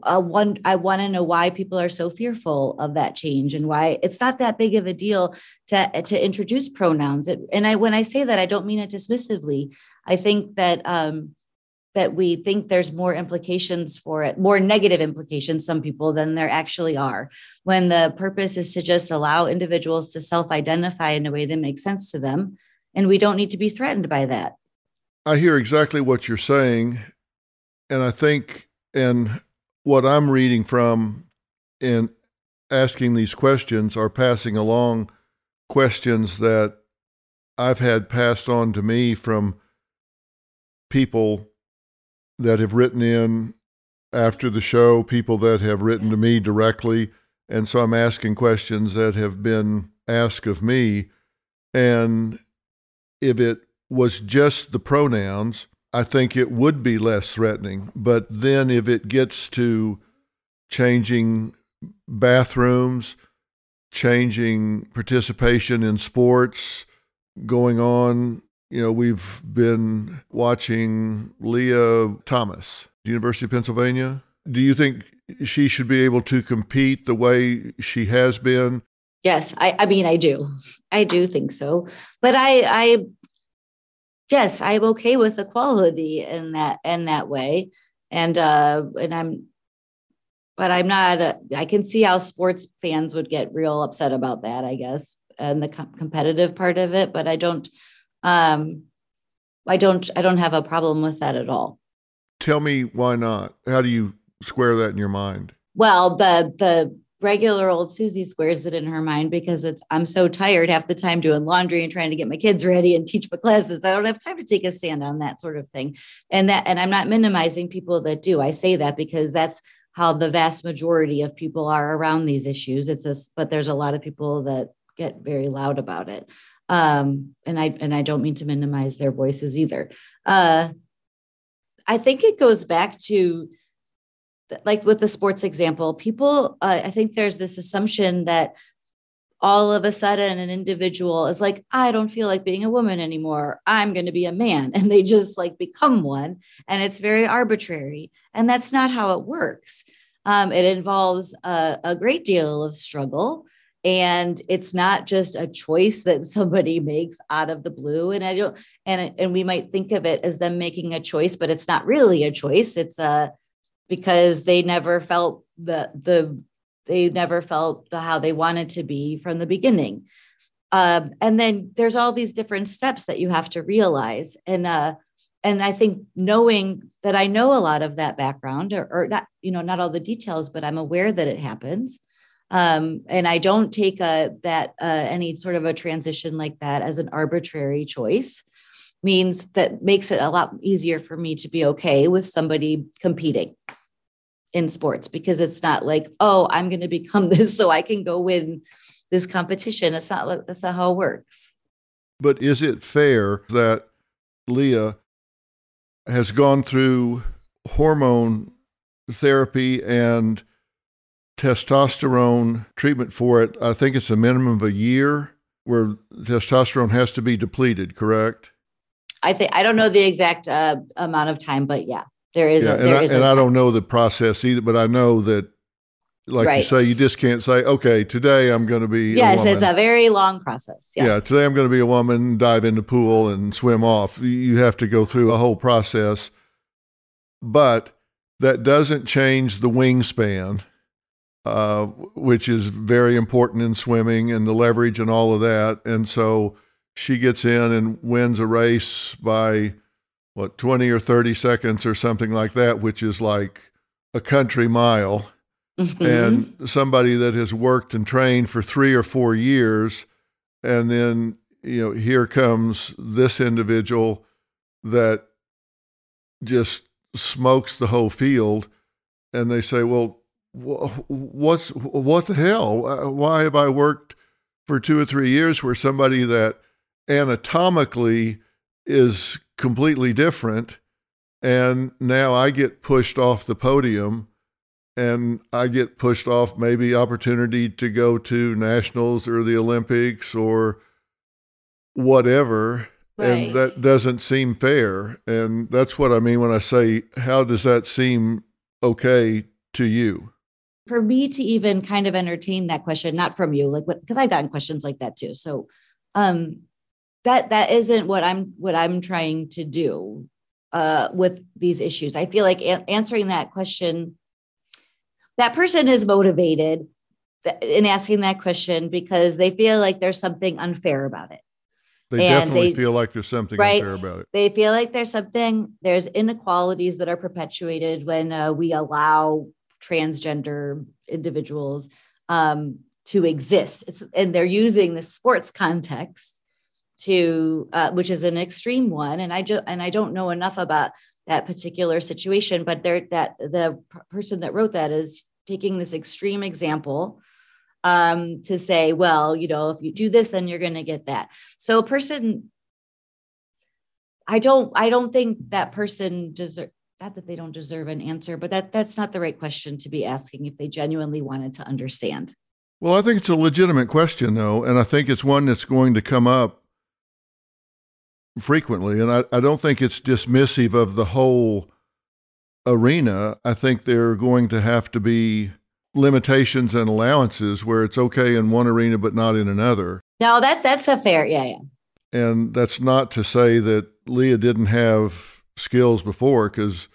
uh, one i want to know why people are so fearful of that change and why it's not that big of a deal to to introduce pronouns. It, and i when i say that i don't mean it dismissively. I think that um that we think there's more implications for it, more negative implications, some people, than there actually are. When the purpose is to just allow individuals to self identify in a way that makes sense to them. And we don't need to be threatened by that. I hear exactly what you're saying. And I think, and what I'm reading from in asking these questions are passing along questions that I've had passed on to me from people that have written in after the show, people that have written to me directly. And so I'm asking questions that have been asked of me. And if it was just the pronouns, I think it would be less threatening. But then if it gets to changing bathrooms, changing participation in sports, going on, you know, we've been watching Lia Thomas, University of Pennsylvania. Do you think she should be able to compete the way she has been? Yes, I, I mean I do. I do think so. But I I yes, I'm okay with equality in that in that way. And uh and I'm but I'm not a, I can see how sports fans would get real upset about that, I guess, and the com- competitive part of it, but I don't um I don't I don't have a problem with that at all. Tell me why not? How do you square that in your mind? Well, the the regular old Suzy squares it in her mind because it's I'm so tired half the time doing laundry and trying to get my kids ready and teach my classes. I don't have time to take a stand on that sort of thing. And that and I'm not minimizing people that do. I say that because that's how the vast majority of people are around these issues. It's this, but there's a lot of people that get very loud about it. Um, and I and I don't mean to minimize their voices either. Uh, I think it goes back to like with the sports example, people, uh, I think there's this assumption that all of a sudden an individual is like, I don't feel like being a woman anymore. I'm going to be a man. *laughs* And they just like become one. And it's very arbitrary. And that's not how it works. Um, it involves a, a great deal of struggle and it's not just a choice that somebody *laughs* makes out of the blue. And i don't and and we might think of it as them making a choice but it's not really a choice. It's a because they never felt the the they never felt the, how they wanted to be from the beginning. Um, and then there's all these different steps that you have to realize. And uh and i think knowing that i know a lot of that background or, or not you know not all the details but i'm aware that it happens um, and i don't take a that uh, any sort of a transition like that as an arbitrary choice means that makes it a lot easier for me to be okay with somebody competing in sports because it's not like, oh, I'm going to become *laughs* this so I can go win this competition. It's not like that's not how it works. But is it fair that Lia has gone through hormone therapy and testosterone treatment for it? I think it's a minimum of a year where testosterone has to be depleted, correct? I think I don't know the exact uh, amount of time, but yeah, there is. Yeah, a, there and, is I, and I don't know the process either, but I know that, like right. you say, you just can't say, okay, today I'm going to be. Yes, a it's a very long process. Yes. Yeah, today I'm going to be a woman, dive in the pool and swim off. You have to go through a whole process, but that doesn't change the wingspan. Uh, which is very important in swimming and the leverage and all of that. And so she gets in and wins a race by what 20 or 30 seconds or something like that which is like a country mile mm-hmm. and somebody that has worked and trained for 3 or 4 years and then you know here comes this individual that just smokes the whole field and they say well what's what the hell uh, why have i worked for 2 or 3 years where somebody that anatomically is completely different. And now I get pushed off the podium and I get pushed off maybe opportunity to go to nationals or the Olympics or whatever. Right. And that doesn't seem fair. And that's what I mean when I say, how does that seem okay to you? For me to even kind of entertain that question, not from you, like, because I've gotten questions like that too. So, um, that that isn't what i'm what i'm trying to do uh, with these issues. I feel like a- answering that question that person is motivated in asking that question because they feel like there's something unfair about it. They and definitely they, feel like there's something right, unfair about it. they feel like there's something there's inequalities that are perpetuated when uh, we allow transgender individuals um, to exist. It's and they're using the sports context to uh, which is an extreme one. And i just and i don't know enough about that particular situation but there that the person that wrote that is taking this extreme example um, to say well you know if you do this then you're going to get that. So a person i don't i don't think that person deserve not that they don't deserve an answer but that that's not the right question to be asking if they genuinely wanted to understand well i think it's a legitimate question though and i think it's one that's going to come up frequently. And I, I don't think it's dismissive of the whole arena. I think there are going to have to be limitations and allowances where it's okay in one arena but not in another. No, that that's a fair, yeah, yeah. And that's not to say that Lia didn't have skills before, because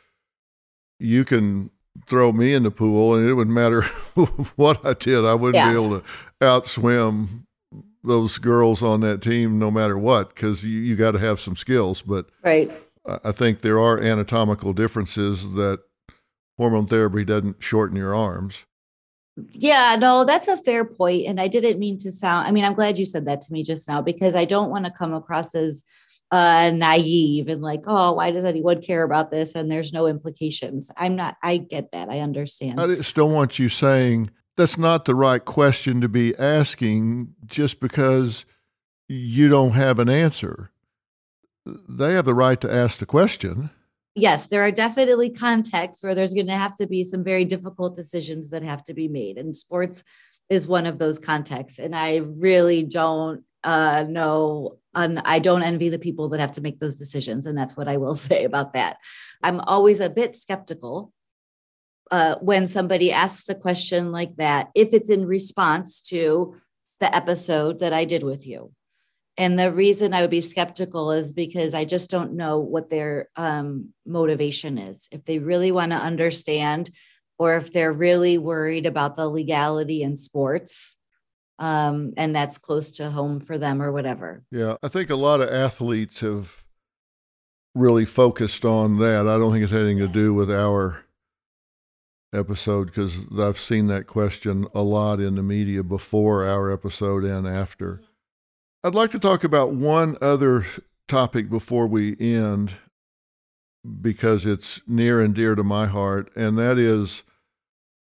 you can throw me in the pool and it wouldn't matter *laughs* what I did. I wouldn't yeah. be able to outswim those girls on that team no matter what because you, you got to have some skills. But right. I think there are anatomical differences that hormone therapy doesn't shorten your arms. Yeah, no, that's a fair point. And I didn't mean to sound, I mean, I'm glad you said that to me just now because I don't want to come across as uh, naive and like, oh, why does anyone care about this? And there's no implications. I'm not, I get that. I understand. I don't want you saying, that's not the right question to be asking just because you don't have an answer. They have the right to ask the question. Yes, there are definitely contexts where there's going to have to be some very difficult decisions that have to be made. And sports is one of those contexts. And I really don't uh, know, and I don't envy the people that have to make those decisions. And that's what I will *laughs* say about that. I'm always a bit skeptical uh, when somebody asks a question like that, if it's in response to the episode that I did with you. And the reason I would be skeptical is because I just don't know what their um, motivation is. If they really want to understand, or if they're really worried about the legality in sports, um, and that's close to home for them or whatever. Yeah, I think a lot of athletes have really focused on that. I don't think it's anything to do with our episode because I've seen that question a lot in the media before our episode and after. I'd like to talk about one other topic before we end because it's near and dear to my heart, and that is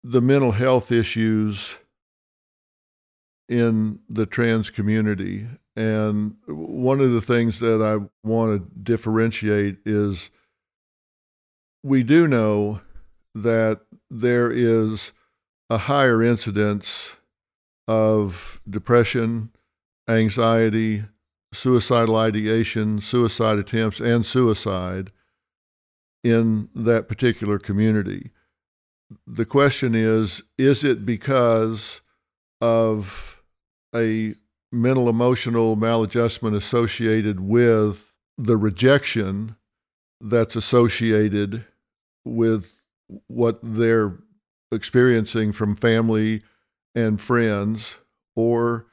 the mental health issues in the trans community. And one of the things that I want to differentiate is we do know that there is a higher incidence of depression, anxiety, suicidal ideation, suicide attempts, and suicide in that particular community. The question is is it because of a mental emotional maladjustment associated with the rejection that's associated with what they're experiencing from family and friends, or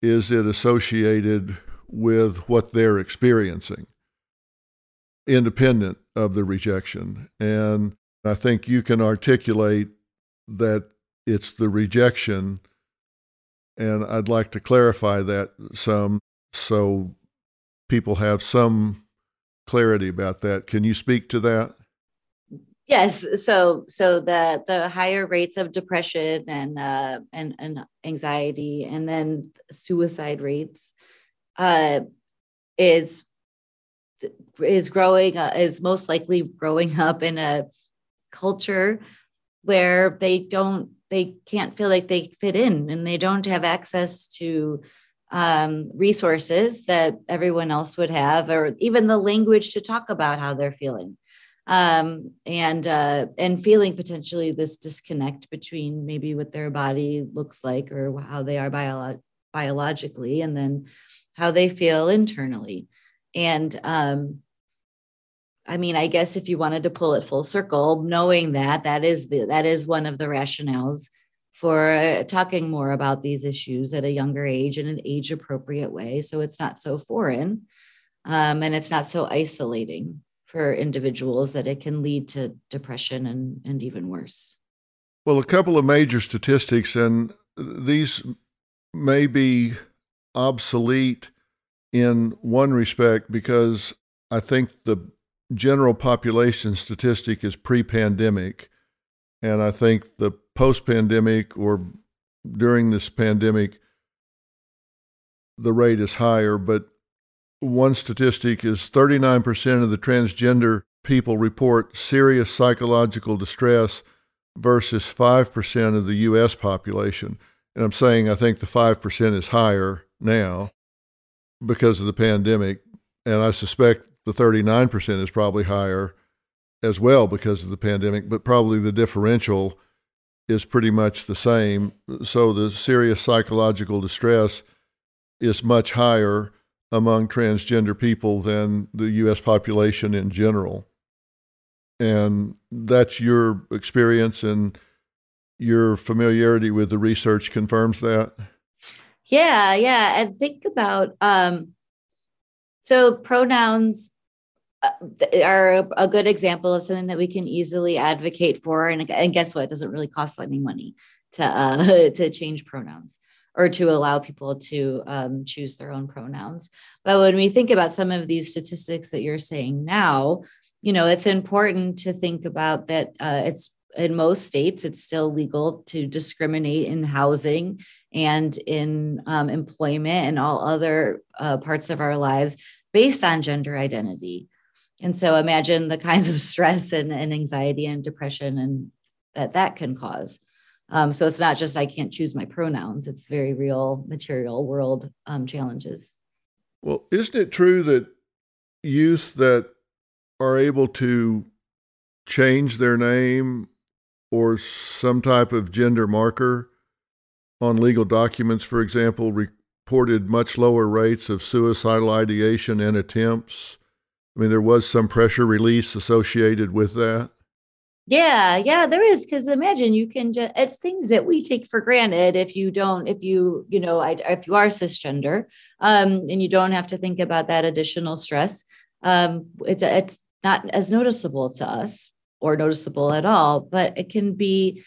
is it associated with what they're experiencing, independent of the rejection? And I think you can articulate that it's the rejection. And I'd like to clarify that some so people have some clarity about that. Can you speak to that? Yes, so so the the higher rates of depression and uh, and and anxiety, and then suicide rates, uh, is is growing uh, is most likely growing up in a culture where they don't they can't feel like they fit in and they don't have access to um, resources that everyone else would have or even the language to talk about how they're feeling um, and uh, and feeling potentially this disconnect between maybe what their body looks like or how they are bio- biologically, and then how they feel internally. And um, I mean, I guess if you wanted to pull it full circle, knowing that that is the that is one of the rationales for uh, talking more about these issues at a younger age in an age appropriate way, so it's not so foreign um, and it's not so isolating for individuals that it can lead to depression and, and even worse. Well, a couple of major statistics, and these may be obsolete in one respect because I think the general population statistic is pre pandemic. And I think the post pandemic or during this pandemic, the rate is higher. But one statistic is 39% of the transgender people report serious psychological distress versus 5% of the U.S. population. And I'm saying I think the 5% is higher now because of the pandemic. And I suspect the 39% is probably higher as well because of the pandemic, but probably the differential is pretty much the same. So the serious psychological distress is much higher among transgender people than the U.S. population in general. And that's your experience, and your familiarity with the research confirms that. Yeah, yeah. And think about um, so pronouns are a good example of something that we can easily advocate for. And, and guess what? It doesn't really cost any money to uh, *laughs* to change pronouns or to allow people to um, choose their own pronouns. But when we think about some of these statistics that you're saying now, you know, it's important to think about that uh, it's in most states, it's still legal to discriminate in housing and in um, employment and all other uh, parts of our lives based on gender identity. And so imagine the kinds of stress and, and anxiety and depression and that that can cause. Um, so it's not just I can't choose my pronouns; it's very real material world um, challenges. Well, isn't it true that youth that are able to change their name or some type of gender marker on legal documents, for example, reported much lower rates of suicidal ideation and attempts? I mean, there was some pressure release associated with that. Yeah, yeah, there is. Because imagine you can just, it's things that we take for granted if you don't, if you, you know, if you are cisgender um, and you don't have to think about that additional stress. Um, it's, it's not as noticeable to us or noticeable at all, but it can be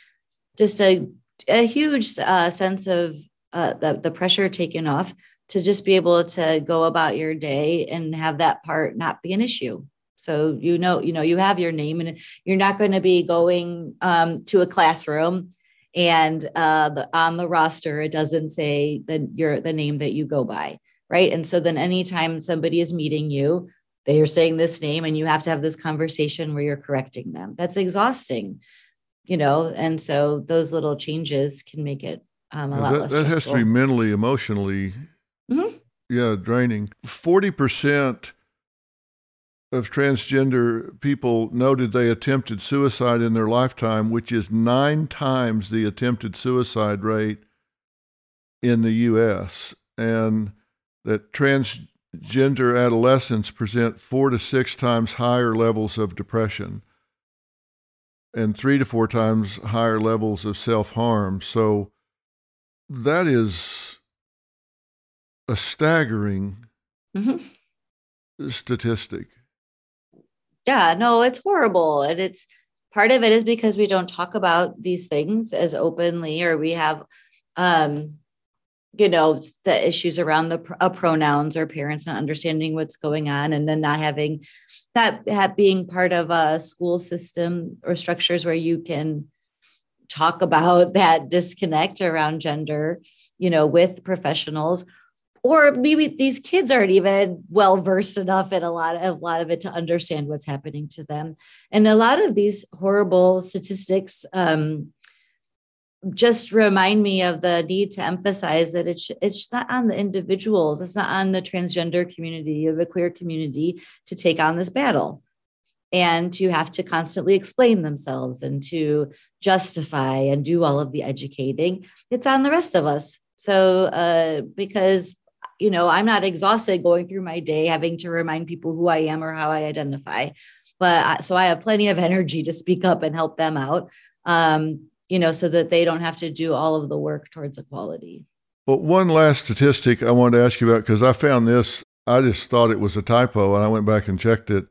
just a, a huge uh, sense of uh, the, the pressure taken off to just be able to go about your day and have that part not be an issue so you know, you know, you have your name, and you're not going to be going um, to a classroom and uh, the, on the roster it doesn't say the your the name that you go by, right? And so then anytime somebody is meeting you, they are saying this name, and you have to have this conversation where you're correcting them. That's exhausting, you know. And so those little changes can make it um, a lot that, less. That has to be mentally, emotionally. Yeah, draining. Forty percent of transgender people noted they attempted suicide in their lifetime, which is nine times the attempted suicide rate in the U.S., and that transgender adolescents present four to six times higher levels of depression and three to four times higher levels of self harm. So that is a staggering mm-hmm. statistic yeah no it's horrible and it's part of it is because we don't talk about these things as openly or we have um you know the issues around the uh, pronouns or parents not understanding what's going on and then not having that have being part of a school system or structures where you can talk about *laughs* that disconnect around gender you know with professionals or maybe these kids aren't even well versed enough in a lot of a lot of it to understand what's happening to them. And a lot of these horrible statistics um, just remind me of the need to emphasize that it's it's not on the individuals. It's not on the transgender community. Or the queer community to take on this battle. And to have to constantly explain themselves and to justify and do all of the educating. It's on the rest of us. So uh, because you know, I'm not exhausted going through my day having to remind people who I am or how I identify. But so I have plenty of energy to speak up and help them out, um, you know, so that they don't have to do all of the work towards equality. Well, one last statistic I wanted to ask you about because I found this, I just thought it was a typo and I went back and checked it.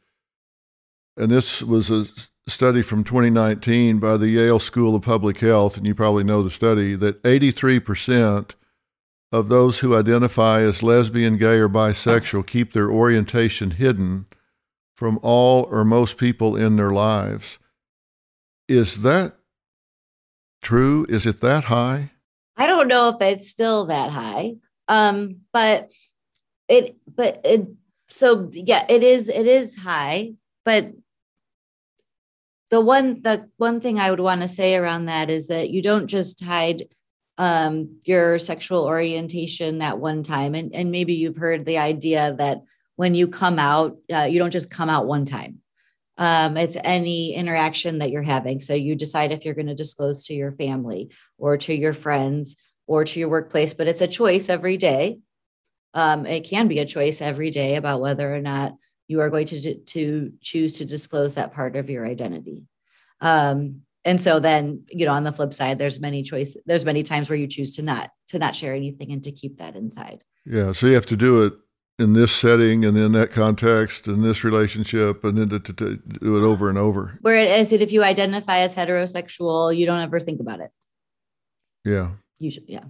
And this was a study from 2019 by the Yale School of Public Health, and you probably know the study, that 83% of those who identify as lesbian, gay, or bisexual keep their orientation hidden from all or most people in their lives. Is that true? Is it that high? I don't know if it's still that high. Um, but it but it so yeah, it is it is high, but the one the one thing I would want to say around that is that you don't just hide um, your sexual orientation that one time, and and maybe you've heard the idea that when you come out, uh, you don't just come out one time. Um, it's any interaction that you're having. So you decide if you're going to disclose to your family or to your friends or to your workplace, but it's a choice every day. Um, it can be a choice every day about whether or not you are going to, to choose to disclose that part of your identity. Um, and so then, you know, on the flip side, there's many choice, there's many times where you choose to not, to not share anything and to keep that inside. Yeah. So you have to do it in this setting and in that context and this relationship and then to, to, to do it over and over. Whereas if you identify as heterosexual, you don't ever think about it. Yeah. You should, yeah.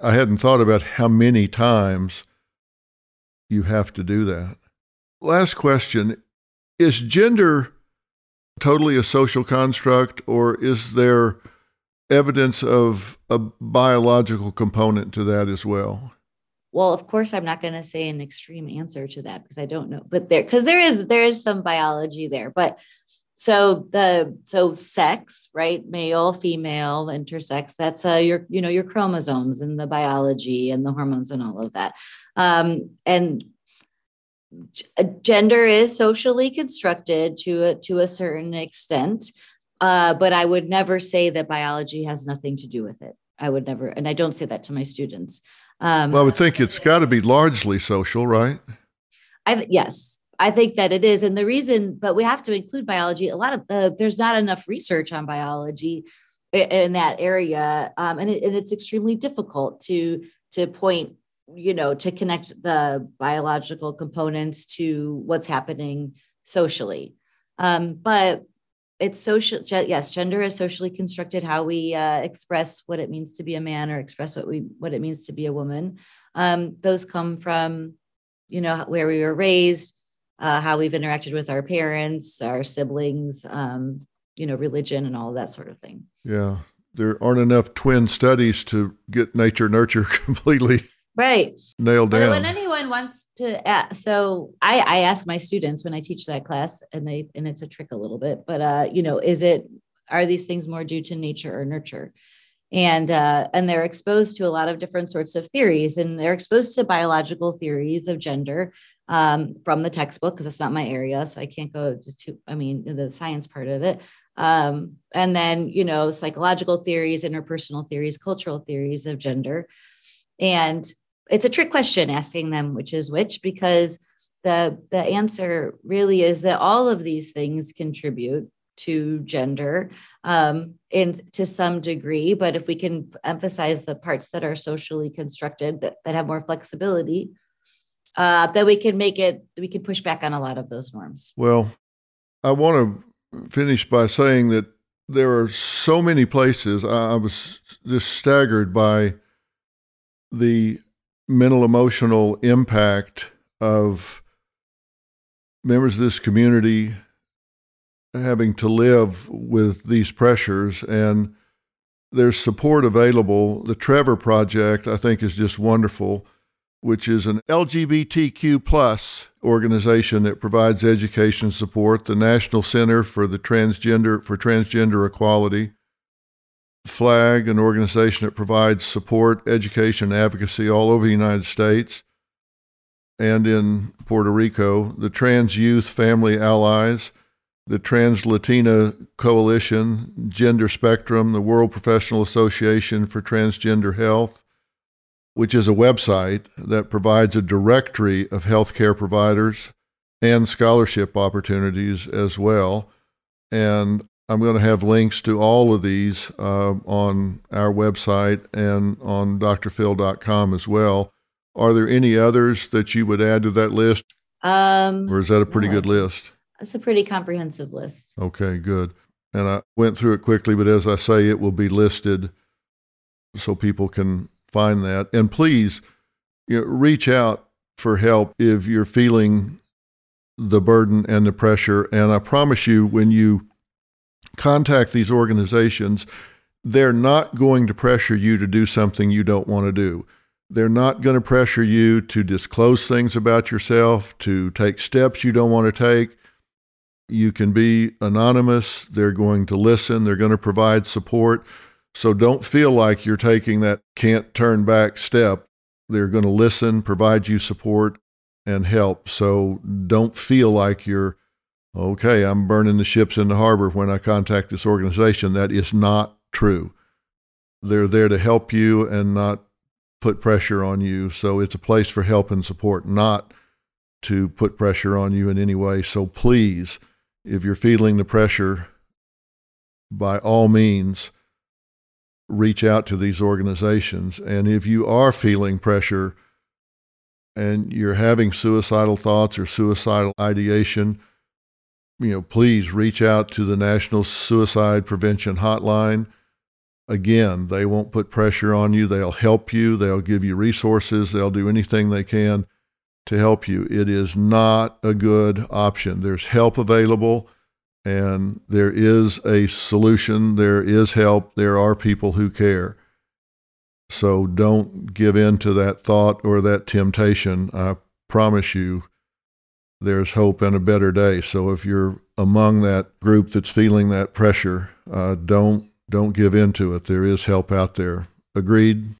I hadn't thought about how many times you have to do that. Last question Is gender totally a social construct, or is there evidence of a biological component to that as well? Well, of course, I'm not going to say an extreme answer to that because I don't know, but there, because there is there is some biology there, but so the so sex right male female intersex that's uh your you know your chromosomes and the biology and the hormones and all of that um and gender is socially constructed to a, to a certain extent, uh, but I would never say that biology has nothing to do with it. I would never, and I don't say that to my students. Um, well, I would think it's got to be largely social, right? I yes, I think that it is, and the reason, but we have to include biology. A lot of the there's not enough research on biology in that area, um, and, it, and it's extremely difficult to to point you know to connect the biological components to what's happening socially. Um, but it's social yes gender is socially constructed how we uh, express what it means to be a man or express what we what it means to be a woman. Um, those come from you know where we were raised uh, how we've interacted with our parents our siblings um, you know religion and all that sort of thing. Yeah. There aren't enough twin studies to get nature nurture *laughs* completely right nailed down. But when anyone wants to, uh, so I, I ask my students when I teach that class, and they and it's a trick a little bit, but uh, you know, is it are these things more due to nature or nurture? And uh, and they're exposed to a lot of different sorts of theories, and they're exposed to biological theories of gender um, from the textbook because it's not my area, so I can't go to. I mean, the science part of it, um, and then you know, psychological theories, interpersonal theories, cultural theories of gender, and it's a trick question asking them which is which because the the answer really is that all of these things contribute to gender um, in to some degree. But if we can emphasize the parts that are socially constructed that, that have more flexibility uh, then we can make it we can push back on a lot of those norms. Well i want to finish by saying that there are so many places i, I was just staggered by the mental emotional impact of members of this community having to live with these pressures and there's support available. The Trevor Project, I think, is just wonderful, which is an LGBTQ plus organization that provides education support. The National Center for the Transgender for Transgender Equality, Flag, an organization that provides support, education, advocacy all over the United States and in Puerto Rico, the Trans Youth Family Allies, the Trans Latina Coalition, Gender Spectrum, the World Professional Association for Transgender Health, which is a website that provides a directory of healthcare providers and scholarship opportunities as well. And I'm going to have links to all of these uh, on our website and on drphil.com as well. Are there any others that you would add to that list? Um, or is that a pretty no, good list? It's a pretty comprehensive list. Okay, good. And I went through it quickly, but as I say, it will be listed so people can find that. And please you know, reach out for help if you're feeling the burden and the pressure. And I promise you, when you contact these organizations, they're not going to pressure you to do something you don't want to do. They're not going to pressure you to disclose things about yourself, to take steps you don't want to take. You can be anonymous. They're going to listen. They're going to provide support. So don't feel like you're taking that can't turn back step. They're going to listen, provide you support, and help. So don't feel like you're, okay, I'm burning the ships in the harbor when I contact this organization. That is not true. They're there to help you and not put pressure on you. So it's a place for help and support, not to put pressure on you in any way. So please, if you're feeling the pressure, by all means, reach out to these organizations. And if you are feeling pressure and you're having suicidal thoughts or suicidal ideation, you know, please reach out to the National Suicide Prevention Hotline. Again, they won't put pressure on you. They'll help you. They'll give you resources. They'll do anything they can to help you. It is not a good option. There's help available and there is a solution, there is help, there are people who care. So don't give in to that thought or that temptation. I promise you there's hope and a better day. So if you're among that group that's feeling that pressure, uh, don't don't give in to it. There is help out there. Agreed?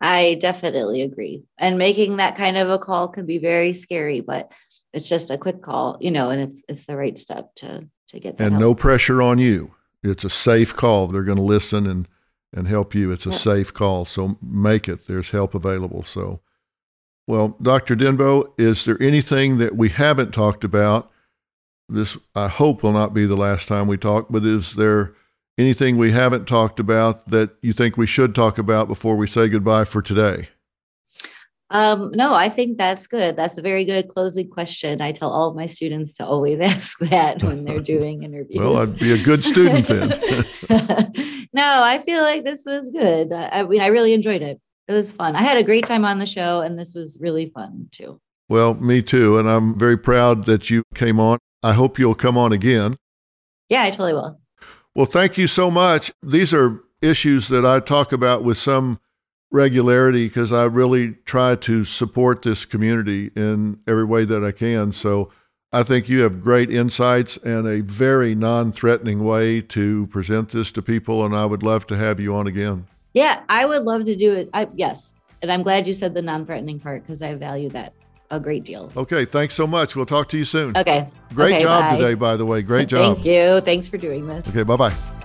I definitely agree. And making that kind of a call can be very scary, but it's just a quick call, you know, and it's it's the right step to to get and help. no pressure on you. It's a safe call. They're going to listen and and help you. It's a safe call, so make it. There's help available. So, well, Dr. Denbo, is there anything that we haven't talked about? This I hope will not be the last time we talk, but is there anything we haven't talked about that you think we should talk about before we say goodbye for today? Um, no, I think that's good. That's a very good closing question. I tell all of my students to always *laughs* ask that when they're *laughs* doing interviews. well, I'd be a good student then. *laughs* no, I feel like this was good. I, I mean, I really enjoyed it. It was fun. I had a great time on the show, and this was really fun too. Well, me too. And I'm very proud that you came on. I hope you'll come on again. Yeah, I totally will. Well, thank you so much. These are issues that I talk about with some regularity because I really try to support this community in every way that I can. So I think you have great insights and a very non threatening way to present this to people. And I would love to have you on again. Yeah, I would love to do it. I, yes. And I'm glad you said the non threatening part because I value that a great deal. Okay. Thanks so much. We'll talk to you soon. Okay. Great okay, job bye. today, by the way. Great *laughs* job. Thank you. Thanks for doing this. Okay. Bye bye.